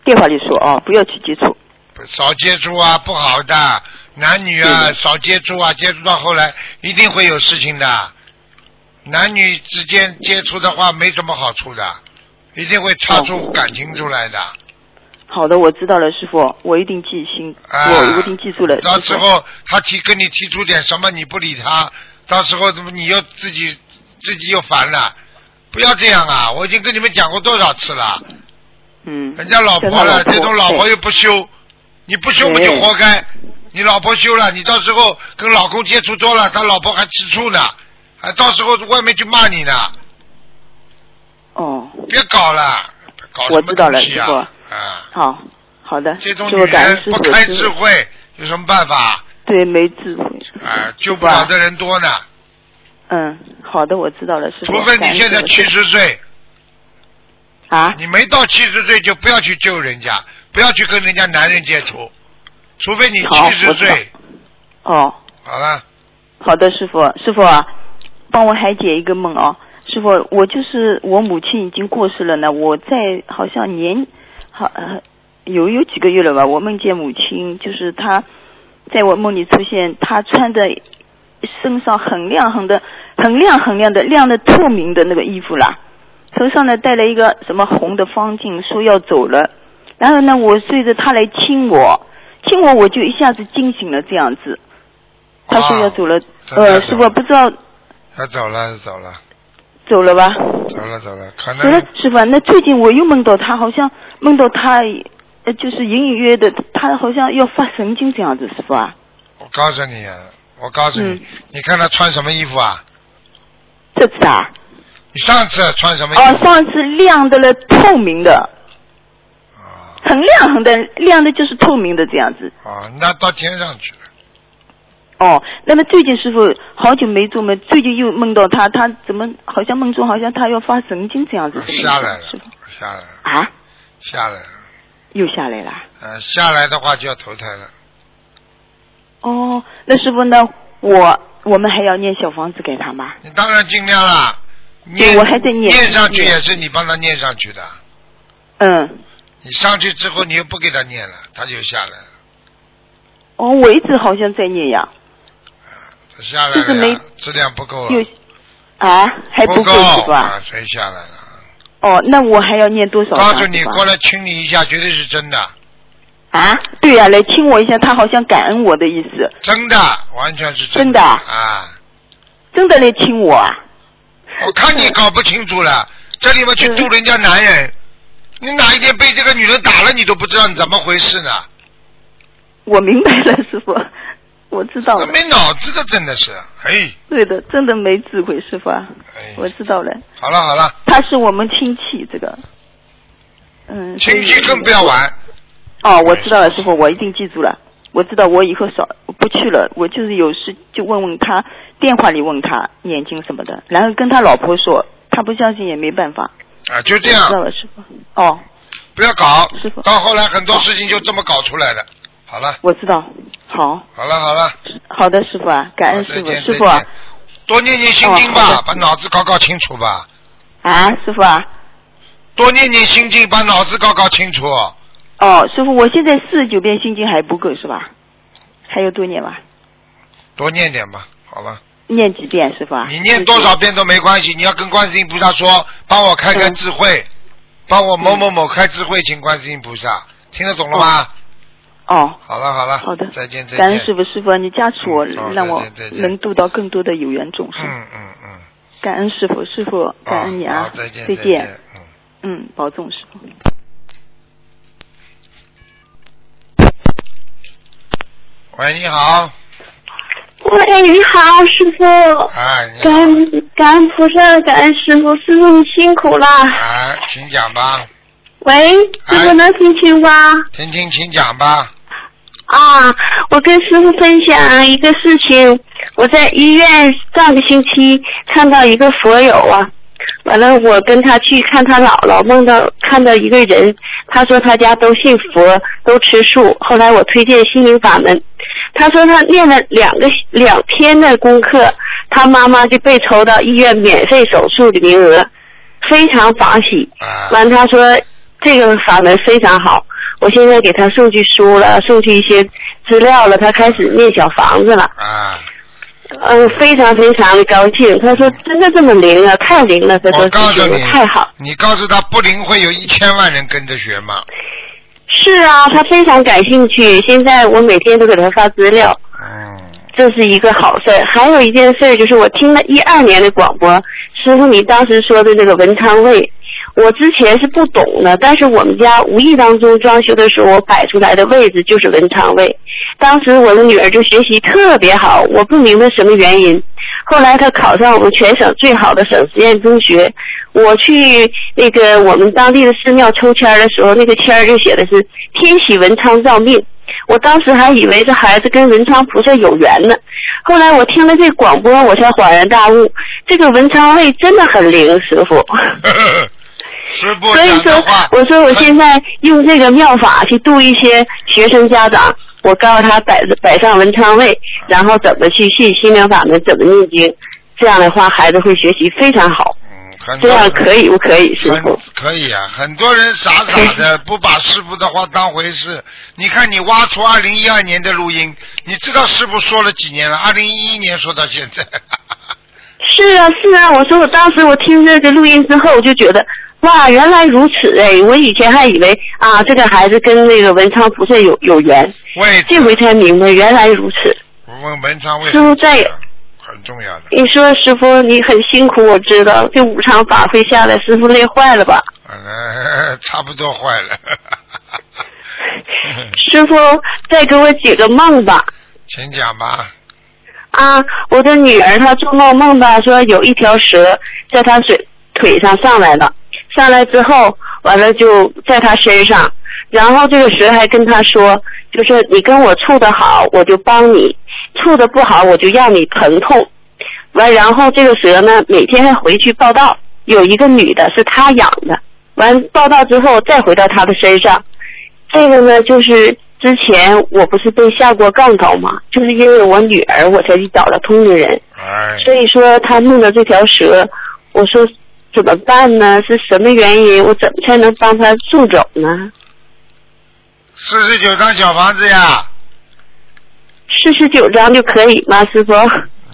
电话里说哦，不要去接触。
少接触啊，不好的，男女啊少接触啊，接触到后来一定会有事情的。男女之间接触的话没什么好处的，一定会擦出感情出来的。
好的，我知道了，师傅，我一定记心，
啊
我我一定记住了。
到时候他提跟你提出点什么，你不理他，到时候怎么你又自己自己又烦了？不要这样啊！我已经跟你们讲过多少次了，
嗯，
人家老婆了，这种老婆又不修，你不修不就活该？你老婆修了，你到时候跟老公接触多了，他老婆还吃醋呢，还到时候外面去骂你呢，
哦，
别搞了，搞什么
我知道了
东西啊？啊，
好好的，
这种女人不开智慧，有什么办法？
对，没智慧。
啊，救不了的人多呢。
嗯，好的，我知道了，师傅。
除非你现在七十岁，
啊，
你没到七十岁就不要去救人家，不要去跟人家男人接触，除非你
好
七十岁。
哦，
好了，
好的，师傅，师傅啊，帮我还解一个梦啊，师傅，我就是我母亲已经过世了呢，我在好像年好呃有有几个月了吧，我梦见母亲，就是她在我梦里出现，她穿的身上很亮很的很亮很亮的亮的透明的那个衣服啦，头上呢戴了一个什么红的方巾，说要走了，然后呢我随着他来亲我，亲我我就一下子惊醒了这样子。他说要走了，呃，师傅不知道
他走了，走了，
走了吧？
走了，走了，可能
走了
能，
师傅啊。那最近我又梦到他，好像梦到他，呃，就是隐隐约约的，他好像要发神经这样子，师傅啊。
我告诉你，啊，我告诉你，
嗯
你看他穿什么衣服啊？
这次啊，
你上次穿什么衣服？
哦，上次亮的了，透明的，
啊
很亮很的，亮的就是透明的这样子。
啊，那到天上去了。
哦，那么最近师傅好久没做梦，最近又梦到他，他怎么好像梦中好像他要发神经这样子？
下来了下来了，
啊，
下来了。
又下来了。
呃，下来的话就要投胎了。
哦，那师傅呢？我我们还要念小房子给他吗？
你当然尽量啦。
对
念
我还在念
念上去也是你帮他念上去的。
嗯，
你上去之后，你又不给他念了，他就下来了，
哦，我一直好像在念呀，
他下来
就是没
了，质量不够
又
了，
啊还不
不
够是吧？
啊，谁下来了？
哦，那我还要念多少
告诉你，过来亲你一下，绝对是真的，
啊？对呀、来亲我一下，他好像感恩我的意思，
真的，完全是
真的啊
啊！
真的来亲我啊？
我看你搞不清楚了，这里面去
嗯
度人家男人，你哪一天被这个女人打了，你都不知道你怎么回事呢？
我明白了，师傅，我知道了。
没脑子的，真的是，哎，
对的，真的没智慧，师傅啊，
哎，
我知道了。
好了好了，
他是我们亲戚，这个，嗯。
亲戚更不要玩，
哦，我知道了，师傅，我一定记住了。我知道，我以后少不去了。我就是有事就问问他，电话里问他眼睛什么的，然后跟他老婆说，他不相信也没办法。
啊，就这样
知道
样，
了，师傅。哦，
不要搞
师傅，
到后来很多事情就这么搞出来的。好了，
我知道。好，
好了，好了，
好的，师傅啊，感恩师傅，师傅啊，
多念念心经吧把脑子搞搞清楚吧。
啊，师傅啊，
多念念心经，把脑子搞搞清楚。
哦，师傅，我现在四十九遍心经还不够是吧？还有多念吧？
多念点吧，好了。
念几遍师傅啊？
你念多少遍都没关系，你要跟观世音菩萨说，帮我开开智慧，帮我某某某开智慧，请观世音菩萨，听得懂了吗？
哦，
好了好了，
好的，
再见再见。
感恩师傅，师傅你加持我，
好
让我能度到更多的有缘众生。
嗯嗯嗯，
感恩师傅，师傅感恩你啊
好，再见
再
再见，嗯。
嗯，保重师傅。
喂，你好，
喂，你好，师傅。
哎，你
感恩感恩菩萨，感恩师傅，师傅你辛苦了。
哎，请讲吧，
喂，师傅能听清吗？
听听，请讲吧。
啊，我跟师傅分享一个事情，我在医院上个星期看到一个佛友啊，完了我跟他去看他姥姥，梦到看到一个人，他说他家都信佛，都吃素，后来我推荐心灵法门，他说他念了两个两天的功课，他妈妈就被抽到医院免费手术的名额，非常法喜。完，他说这个法门非常好，我现在给他送去书了，送去一些资料了，他开始念小房子了。
啊，
嗯，非常非常的高兴。他说真的这么灵啊，太灵了，他说
我告诉
觉得
你
太好。
你告诉他不灵会有一千万人跟着学吗？
是啊，他非常感兴趣。现在我每天都给他发资料。
嗯。
这是一个好事。还有一件事，就是我听了一二年的广播，师傅你当时说的这个文昌位，我之前是不懂的，但是我们家无意当中装修的时候，我摆出来的位置就是文昌位。当时我的女儿就学习特别好，我不明白什么原因。后来她考上我们全省最好的省实验中学，我去那个我们当地的寺庙抽签的时候，那个签儿就写的是天喜文昌照命。我当时还以为这孩子跟文昌菩萨有缘呢，后来我听了这广播，我才恍然大悟，这个文昌位真的很灵，师傅。
师傅
所以说我说我现在用这个妙法去度一些学生家长，我告诉他摆摆上文昌位，然后怎么去信心灵法门，怎么念经，这样的话孩子会学习非常好。这
很多
样可以不可以，师傅？
可以啊，很多人傻傻的不把师傅的话当回事。你看，你挖出二零一二年的录音，你知道师傅说了几年了？二零一一年说到现在。
是啊，是啊，我说我当时我听这个录音之后，我就觉得哇，原来如此哎！我以前还以为啊，这个孩子跟那个文昌菩萨有有缘，
位
这回才明白原来如此。
我问文昌位
师傅再
很重要的。
你说师傅你很辛苦，我知道这五场法会下来，师傅累坏了吧？
呃，差不多坏了。
师傅再给我解个梦吧。
请讲吧。
啊，我的女儿她做梦梦到说有一条蛇在她腿腿上上来了，上来之后完了就在她身上，然后这个蛇还跟她说，就是你跟我处的好，我就帮你；处的不好，我就让你疼痛。完，然后这个蛇呢，每天还回去报道，有一个女的是她养的，完报道之后再回到她的身上。这个呢，就是之前我不是被下过杠头嘛，就是因为我女儿，我才去找了通灵人。
哎，
所以说他弄的这条蛇，我说怎么办呢？是什么原因？我怎么才能帮他送走呢？
四十九张小房子呀，
四十九张就可以吗，师傅？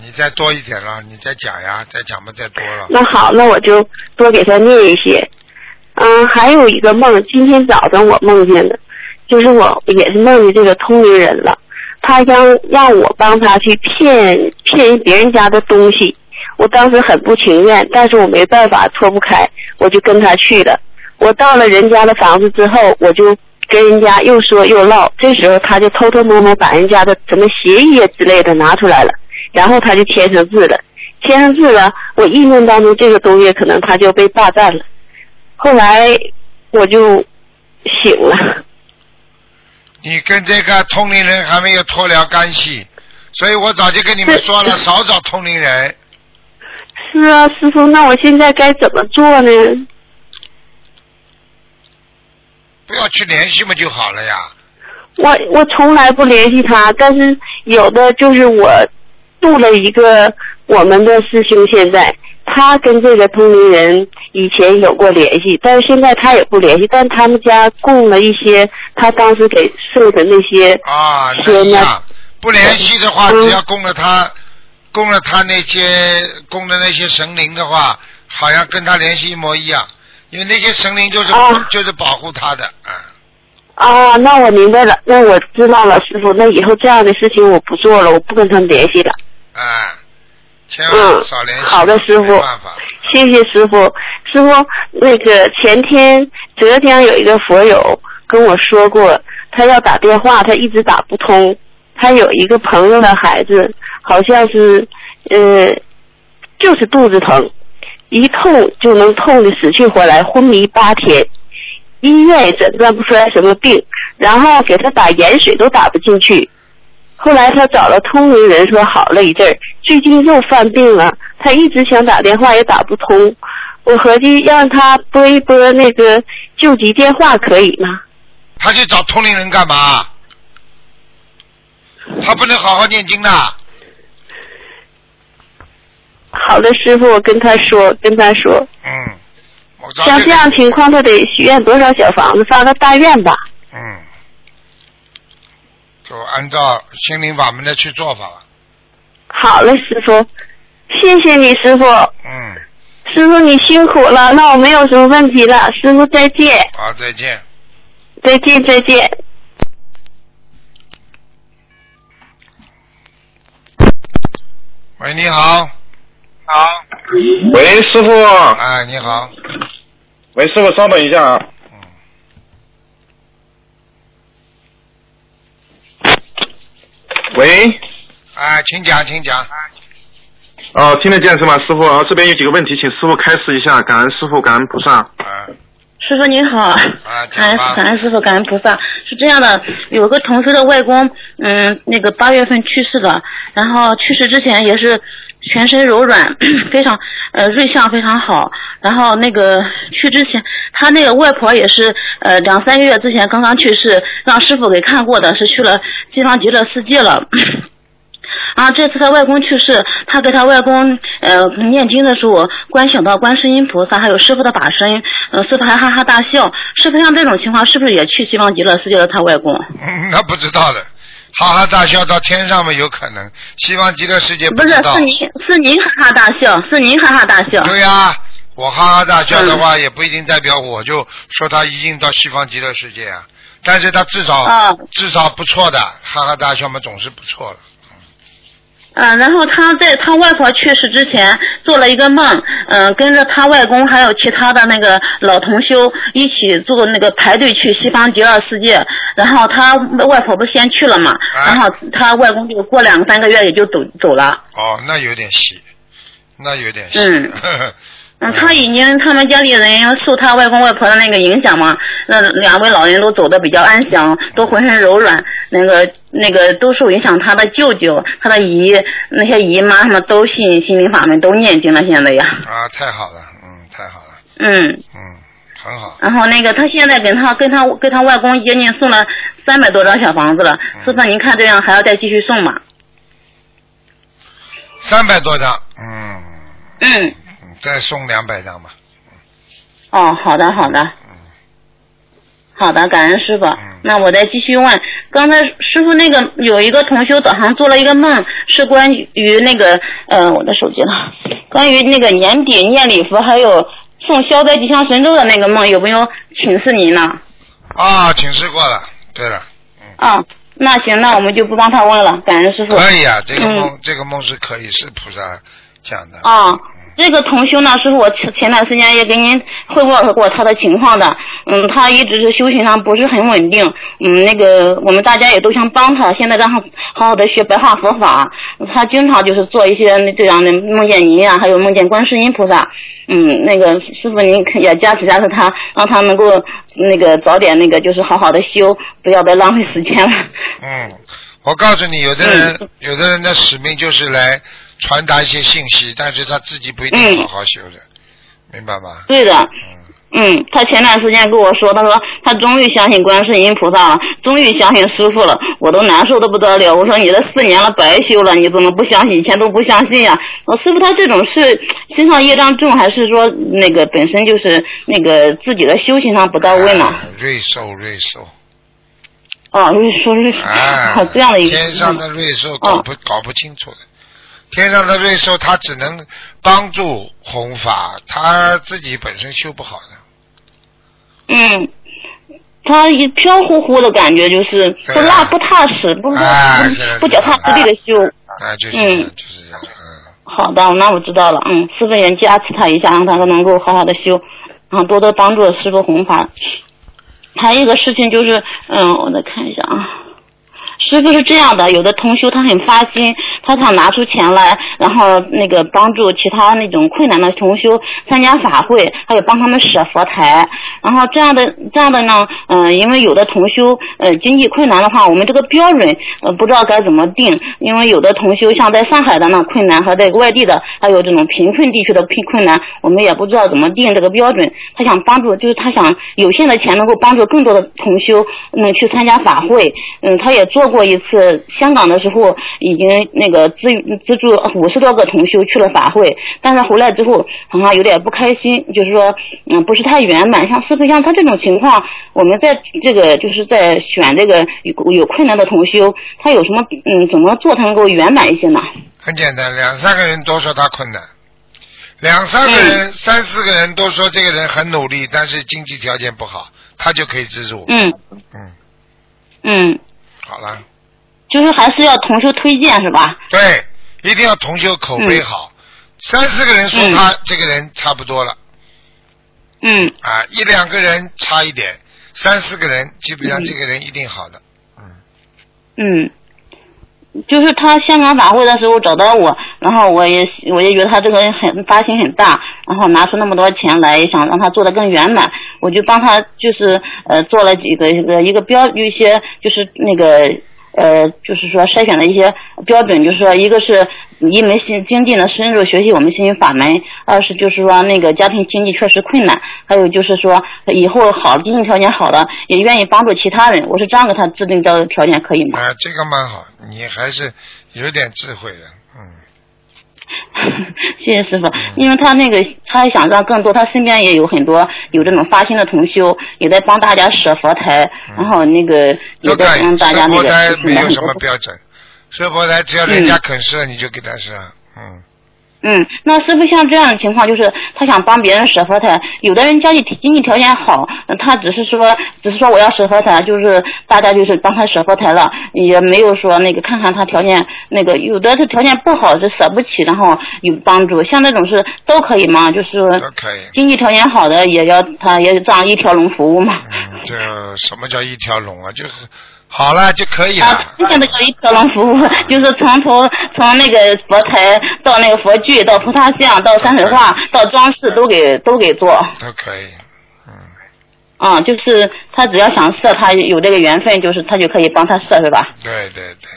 你再多一点了，你再讲呀，再讲吧，再多了。
那好，那我就多给他念一些。嗯，还有一个梦，今天早上我梦见的，就是我也是梦见这个通灵人了，他让让我帮他去骗骗别人家的东西，我当时很不情愿，但是我没办法脱不开，我就跟他去了。我到了人家的房子之后，我就跟人家又说又唠，这时候他就偷偷摸摸把人家的什么协议啊之类的拿出来了，然后他就签上字了，签上字了，我意念当中这个东西可能他就被霸占了。后来我就醒了。
你跟这个通灵人还没有脱了干系，所以我早就跟你们说了，少找通灵人。
是啊，师傅，那我现在该怎么做呢？
不要去联系嘛就好了呀。
我我从来不联系他，但是有的就是我度了一个我们的师兄，现在他跟这个通灵人以前有过联系，但是现在他也不联系，但他们家供了一些他当时给送的那些
啊，那
仙呢
一样，不联系的话，只要供了他，供了他那些供的那些神灵的话，好像跟他联系一模一样，因为那些神灵就是、
哦
就是保护他的，啊，
啊，那我明白了，那我知道了，师傅，那以后这样的事情我不做了，我不跟他们联系了。
啊，千
嗯
万少联系。
好的师傅
办法，
谢谢师傅。师傅，那个前天浙江有一个佛友跟我说过，他要打电话，他一直打不通。他有一个朋友的孩子，好像是呃，就是肚子疼，一痛就能痛得死去活来，昏迷八天。医院也诊断不出来什么病，然后给他打盐水都打不进去。后来他找了通灵人说好了一阵儿，最近又犯病了，他一直想打电话也打不通。我合计让他拨一拨那个救急电话可以吗？
他去找通灵人干嘛？他不能好好念经的。
好的，师傅，我跟他说，跟他说，
嗯，我
像这样情况，他得许愿多少小房子，发个大愿吧。
嗯，就按照心灵法门的去做法吧。
好嘞，师傅，谢谢你，师傅。
嗯，
师傅你辛苦了，那我没有什么问题了，师傅再见，
好，再见。
再见，再见。
喂，你好。
好。喂，师傅。
哎，你好。
喂，师傅，稍等一下啊。喂，
哎，请讲，请讲。
哦，听得见是吗，师傅？啊，这边有几个问题，请师傅开示一下。感恩师傅，感恩菩萨。
啊，
师傅您好，感恩感恩师傅，感恩菩萨。是这样的，有个同事的外公，嗯，那个八月份去世了，然后去世之前也是全身柔软，非常呃瑞相非常好。然后那个去之前，他那个外婆也是呃两三个月之前刚刚去世，让师傅给看过的，是去了西方极乐世界了。啊，这次他外公去世，他给他外公呃念经的时候，观想到观世音菩萨，还有师傅的法身，呃，师傅还哈哈大笑。师傅像这种情况，是不是也去西方极乐世界了？他外公？
那不知道的，哈哈大笑到天上面有可能，西方极乐世界
不是，
知道。
是您是您哈哈大笑，是您哈哈大笑。
对呀、我哈哈大笑的话，也不一定代表我就说他一定到西方极乐世界啊。但是他至少、
啊
至少不错的，哈哈大笑嘛总是不错了。
嗯，然后他在他外婆去世之前做了一个梦，嗯、跟着他外公还有其他的那个老同修一起做那个排队去西方极乐世界，然后他外婆不是先去了嘛，然后他外公就过两三个月也就走走了。
哦，那有点细，那有点细。
嗯 嗯，他已经他们家里人受他外公外婆的那个影响嘛，那两位老人都走的比较安详，都浑身柔软，那个那个都受影响。他的舅舅、他的姨、那些姨妈他们都信心灵法门，都念经了。现在呀，
啊，太好了，嗯，太好了，
嗯，嗯
很好。
然后那个他现在跟他跟他跟他外公接近送了三百多张小房子了，师傅您看这样还要再继续送吗？
三百多张，嗯，
嗯，
嗯再送两百张吧。
哦，好的好的，好的，感恩师傅。那我再继续问，刚才师傅那个有一个同修早上做了一个梦，是关于那个呃我的手机呢，关于那个年底念礼佛还有送消灾吉祥神咒的那个梦，有没有请示您呢？
啊，请示过了。对了，
啊，那行，那我们就不帮他问了，感恩师傅。
可以啊，这个
嗯
梦，这个梦是可以，是菩萨讲的。
啊，这个同修呢，师傅，我前前段时间也给您汇报过他的情况的。嗯，他一直是修行上不是很稳定。嗯，那个我们大家也都想帮他，现在让他好好的学白话佛法。他经常就是做一些这样的梦见您啊，还有梦见观世音菩萨。嗯，那个师傅您也加持加持他，让他能够那个早点那个就是好好的修，不要再浪费时间了。
嗯，我告诉你，有的人，有的人的使命就是来传达一些信息，但是他自己不一定好好修的，明白吗？
对的。嗯，他前段时间跟我说，他说他终于相信观世音菩萨了，终于相信师傅了，我都难受的不得了。我说你这四年了白修了，你怎么不相信？以前都不相信呀、我师傅他这种是身上业障重，还是说那个本身就是那个自己的修行上不到位呢？
哎瑞兽，瑞兽，
哦，瑞兽瑞兽，
哎，
这样的一个
天上的瑞兽搞不、搞不清楚的，天上的瑞兽它只能帮助弘法，他自己本身修不好的。
嗯，他一飘忽忽的感觉，就是不拉不踏实，不不不脚踏实地的修。
啊，就是
嗯，
就是这样。
好的，那我知道了。嗯，师傅也加持他一下，让他能够好好的修，然后多多帮助师傅弘法。还有一个事情就是，嗯，我再看一下啊。师傅是这样的，有的同修他很发心，他想拿出钱来，然后那个帮助其他那种困难的同修参加法会，还有帮他们舍佛台。然后这样的这样的呢，嗯、因为有的同修呃经济困难的话，我们这个标准呃不知道该怎么定，因为有的同修像在上海的那困难和在外地的，还有这种贫困地区的贫困难，我们也不知道怎么定这个标准。他想帮助，就是他想有限的钱能够帮助更多的同修嗯去参加法会。嗯，他也做过一次香港的时候，已经那个资资助五十多个同修去了法会，但是回来之后好像有点不开心，就是说嗯不是太圆满。像师傅像他这种情况，我们在这个就是在选这个有有困难的同修，他有什么嗯怎么做才能够圆满一些呢？
很简单，两三个人都说他困难，两三个人、三四个人都说这个人很努力，但是经济条件不好，他就可以资助。
嗯
嗯
嗯，
好了，
就是还是要同修推荐是吧？
对，一定要同修口碑好，三四个人说他、这个人差不多了，
嗯。
啊，一两个人差一点，三四个人基本上这个人一定好的。
嗯，就是他香港法会的时候找到我，然后我也我也觉得他这个人很发心很大，然后拿出那么多钱来，想让他做的更圆满，我就帮他就是呃做了几个一个一个标一些就是那个。呃，就是说筛选的一些标准，就是说，一个是一门心精进的深入学习我们心灵法门；二是就是说那个家庭经济确实困难；还有就是说以后好经济条件好了，也愿意帮助其他人。我是这样给他制定的条件，可以吗？
啊，这个蛮好，你还是有点智慧的，
谢谢师傅，因为他那个，他也想让更多，他身边也有很多有这种发心的同修，也在帮大家舍佛台，然后那个也在帮大家那个。
舍佛台没有什么标准，舍佛台只要人家肯设，你就给他设，嗯。
嗯，那师傅像这样的情况，就是他想帮别人舍佛台，有的人家里经济条件好，他只是说，只是说我要舍佛台，就是大家就是帮他舍佛台了，也没有说那个看看他条件，那个有的是条件不好是舍不起，然后有帮助，像那种是都可以吗？就是
都可以。
经济条件好的也要他也这样一条龙服务嘛。
嗯，这什么叫一条龙啊？就是。好了就可以了。
啊，之前的叫一条龙服务，就是从头从那个佛台到那个佛具，到菩萨像，到山水画，到装饰都给都给做。
都可以。嗯。
啊，就是他只要想设，他有这个缘分，就是他就可以帮他设，是吧？
对对对。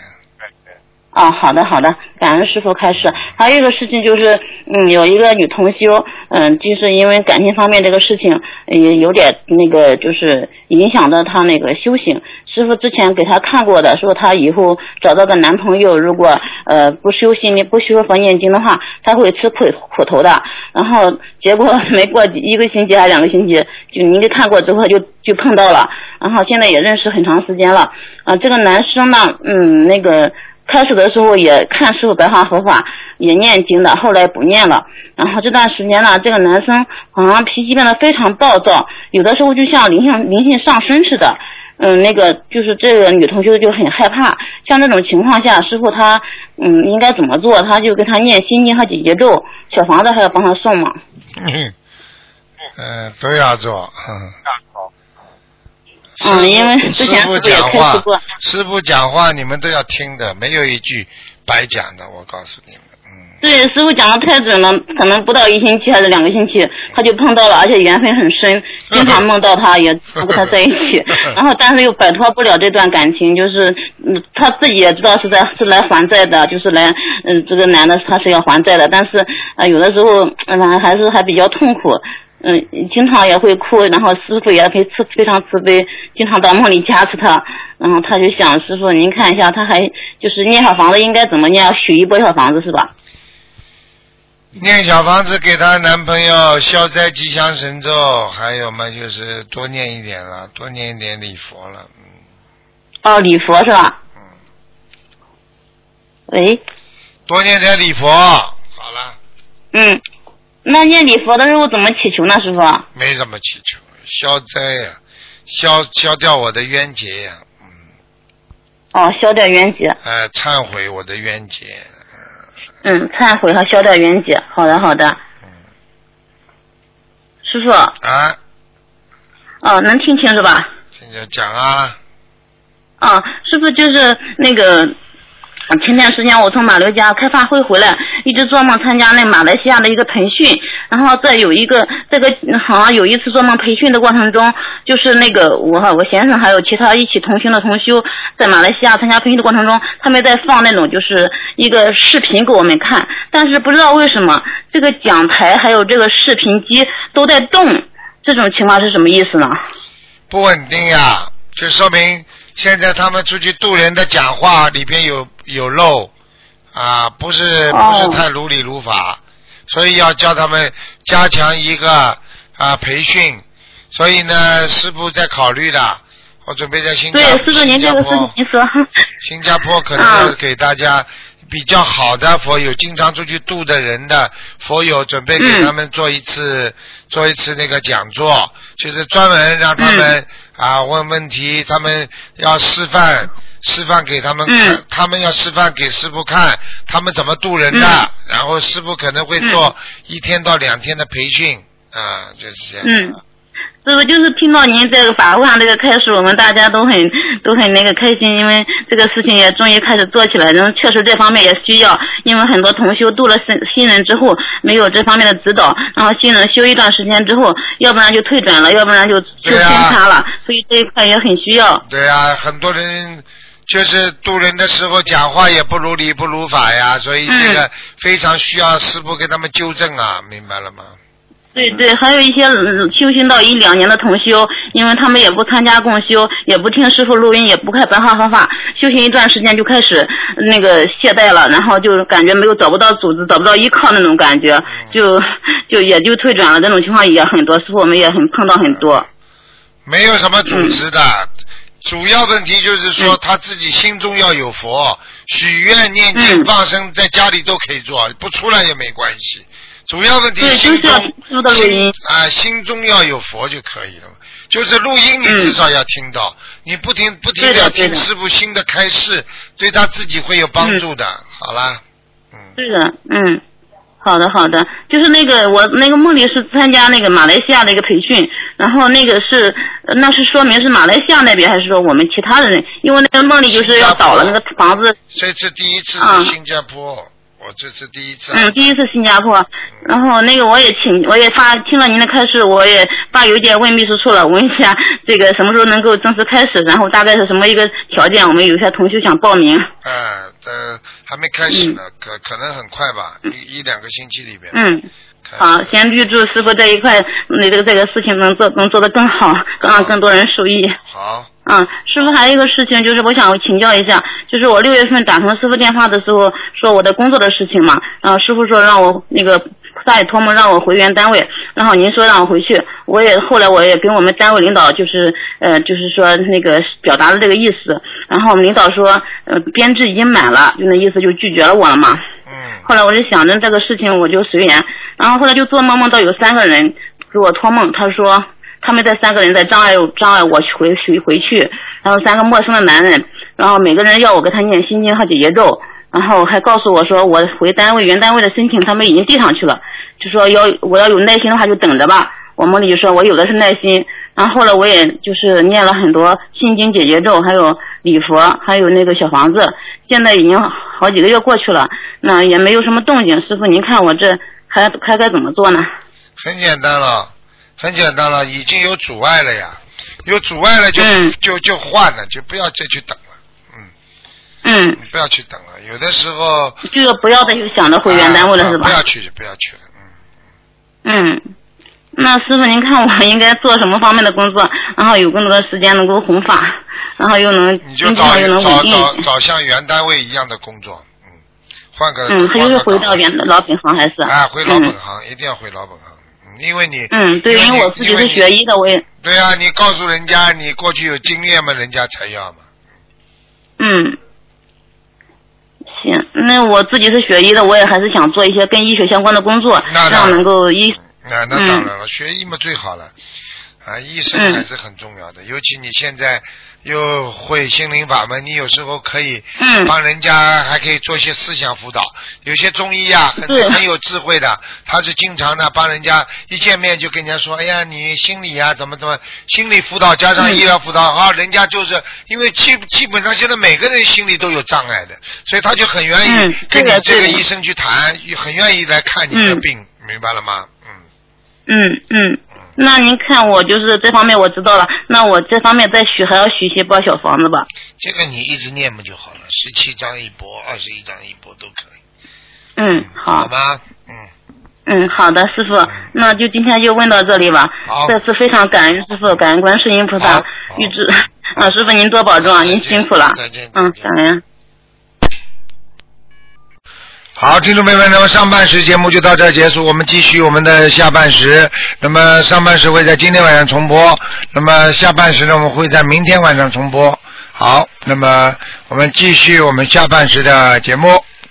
啊，好的好的，感恩师傅开始。还有一个事情就是，嗯，有一个女同修，嗯，就是因为感情方面这个事情，也有点那个，就是影响到她那个修行。师傅之前给她看过的，说她以后找到个男朋友，如果呃不修心灵、不修佛念经的话，她会吃苦苦头的。然后结果 没过一个星期还两个星期，就您给看过之后就就碰到了，然后现在也认识很长时间了。啊，这个男生呢，嗯，那个。开始的时候也看师傅白话佛法，也念经的，后来不念了。然后这段时间呢，这个男生好像脾气变得非常暴躁，有的时候就像灵性灵性上升似的。嗯，那个就是这个女同学就很害怕。像这种情况下，师傅他嗯应该怎么做？他就给他念心经和解结咒，小房子还要帮他送吗？
嗯，嗯，都要做。嗯。
嗯，因为之前
师傅讲话，师傅讲话你们都要听的，没有一句白讲的，我告诉你们。嗯。
对，师傅讲的太准了，可能不到一星期还是两个星期，他就碰到了，而且缘分很深，经常梦到他，也跟他在一起，然后但是又摆脱不了这段感情，就是嗯他自己也知道是在是来还债的，就是来嗯这个男的他是要还债的，但是呃有的时候嗯还是还比较痛苦。嗯，经常也会哭，然后师傅也非慈非常慈悲，经常到梦里加持他，然后他就想师傅您看一下，他还就是念小房子应该怎么念，许一波小房子是吧？
念小房子给她男朋友消灾吉祥神咒，还有嘛就是多念一点了，多念一点礼佛了，嗯
哦，礼佛是吧？嗯。喂。
多念点礼佛，好了。
嗯，那念礼佛的时候怎么祈求呢，师傅？
没怎么祈求，消灾呀，消消掉我的冤结呀。嗯。
哦，消掉冤结。
哎，忏悔我的冤结。
嗯，忏悔和消掉冤结。好的，好的。嗯。师傅。
啊。
哦，能听清是吧？
听见讲啊。
啊，师傅就是那个。前段时间我从马六甲开发会回来，一直做梦参加那马来西亚的一个培训，然后在有一个这个好像有一次做梦培训的过程中，就是那个我我先生还有其他一起同行的同修在马来西亚参加培训的过程中，他们在放那种就是一个视频给我们看，但是不知道为什么这个讲台还有这个视频机都在动，这种情况是什么意思呢？
不稳定呀，就说明。现在他们出去渡人的讲话里边有有漏啊，不是不是太如理如法，所以要教他们加强一个啊培训。所以呢，师傅在考虑的，我准备在新加
对，师您这个事情说。
新加坡可能要给大家比较好的佛友，经常出去度的人的佛友，准备给他们做一次做一次那个讲座，就是专门让他们。啊，问问题，他们要示范，示范给他们看，他们要示范给师傅看，他们怎么渡人的，然后师傅可能会做一天到两天的培训，啊，就是这样。嗯。
师傅就是听到您这个法会上这个开始，我们大家都很都很那个开心，因为这个事情也终于开始做起来，然后确实这方面也需要，因为很多同修度了新新人之后没有这方面的指导，然后新人修一段时间之后，要不然就退转了，要不然就就偏差了，所以这一块也很需要。
对呀，很多人就是渡人的时候讲话也不如理不如法呀，所以这个非常需要师傅给他们纠正啊，明白了吗？
对对，还有一些修行到一两年的同修，因为他们也不参加共修，也不听师傅录音，也不看白话方法，修行一段时间就开始那个懈怠了，然后就感觉没有找不到组织，找不到依靠那种感觉，就就也就退转了。这种情况也很多，师傅我们也很碰到很多。
没有什么组织的，主要问题就是说他自己心中要有佛，许愿、念经、放生，在家里都可以做，不出来也没关系。主要问题心中心啊，心中要有佛就可以了。就是录音，你至少要听到，你不停不听要听师傅新的开示，对他自己会有帮助的。好啦，
嗯。是的，嗯，好的好的，就是那个我那个梦里是参加那个马来西亚的一个培训，然后那个是那是说明是马来西亚那边还是说我们其他的人？因为那个梦里就是要倒了那个房子。
这次第一次去新加坡。我这是第一次。
嗯，第一次新加坡，然后那个我也请，我也发听了您的开示，我也发邮件问秘书处了，问一下这个什么时候能够正式开始，然后大概是什么一个条件，我们有些同学想报名。
哎，呃，还没开始呢，可可能很快吧，一一两个星期里边。
嗯。好，先预祝师傅这一块，那这个这个事情能做能做得更好，更让更多人受益。
好。
嗯，师傅还有一个事情，就是我想请教一下，就是我六月份打通师傅电话的时候，说我的工作的事情嘛，然后师傅说让我那个大爷托梦让我回原单位，然后您说让我回去，我也后来我也跟我们单位领导就是呃就是说那个表达了这个意思，然后我们领导说呃编制已经满了，就那意思就拒绝了我了嘛。
嗯。
后来我就想着这个事情我就随缘，然后后来就做梦梦到有三个人给我托梦，他说。他们这三个人在障碍障碍我回回回去，然后三个陌生的男人，然后每个人要我给他念心经和解结咒，然后还告诉我说我回单位原单位的申请他们已经递上去了，就说要我要有耐心的话就等着吧。我梦里就说我有的是耐心，然后后来我也就是念了很多心经解结咒，还有礼佛，还有那个小房子，现在已经好几个月过去了，那也没有什么动静。师傅您看我这还还该怎么做呢？
很简单了。很简单了，已经有阻碍了呀，有阻碍了就就就换了，就不要再去等了，
嗯，嗯，
不要去等了，有的时候
这个不要再去想着回原单位了是吧？
不要去，不要去了，
嗯，嗯，那师傅您看我应该做什么方面的工作，然后有更多的时间能够弘法，然后又能
经常又能稳定，找找找像原单位一样的工作，嗯，换个
嗯，还是回到原老本行还是？
啊，回老本行，一定要回老本行。因为你
嗯，对，因为我自己是学医的，我也
对啊，你告诉人家你过去有经验嘛，人家才要嘛。
嗯，行，那我自己是学医的，我也还是想做一些跟医学相关的工作，这样能够医。
那那当然了，学医嘛最好了。啊，医生还是很重要的，尤其你现在又会心灵法门，你有时候可以帮人家，还可以做一些思想辅导。有些中医啊，很很有智慧的，他是经常的帮人家一见面就跟人家说：“哎呀，你心理啊，怎么怎么，心理辅导加上医疗辅导啊，人家就是因为基基本上现在每个人心里都有障碍的，所以他就很愿意跟你这个医生去谈，很愿意来看你的病，明白了吗？
嗯嗯嗯。那您看我就是这方面我知道了，那我这方面再许还要许些包小房子吧？
这个你一直念不就好了？十七张一波，二十一张一波都可以。
嗯，好。
好吗？
嗯。嗯，好的，师傅，那就今天就问到这里吧。
好。
再次非常感恩师傅，感恩观世音菩萨，预祝 啊师傅您多保重啊，您辛苦了。
再见。
嗯，感恩。
好，听众朋友们，那么上半时节目就到这结束，我们继续我们的下半时。那么上半时会在今天晚上重播，那么下半时呢，我们会在明天晚上重播。好，那么我们继续我们下半时的节目。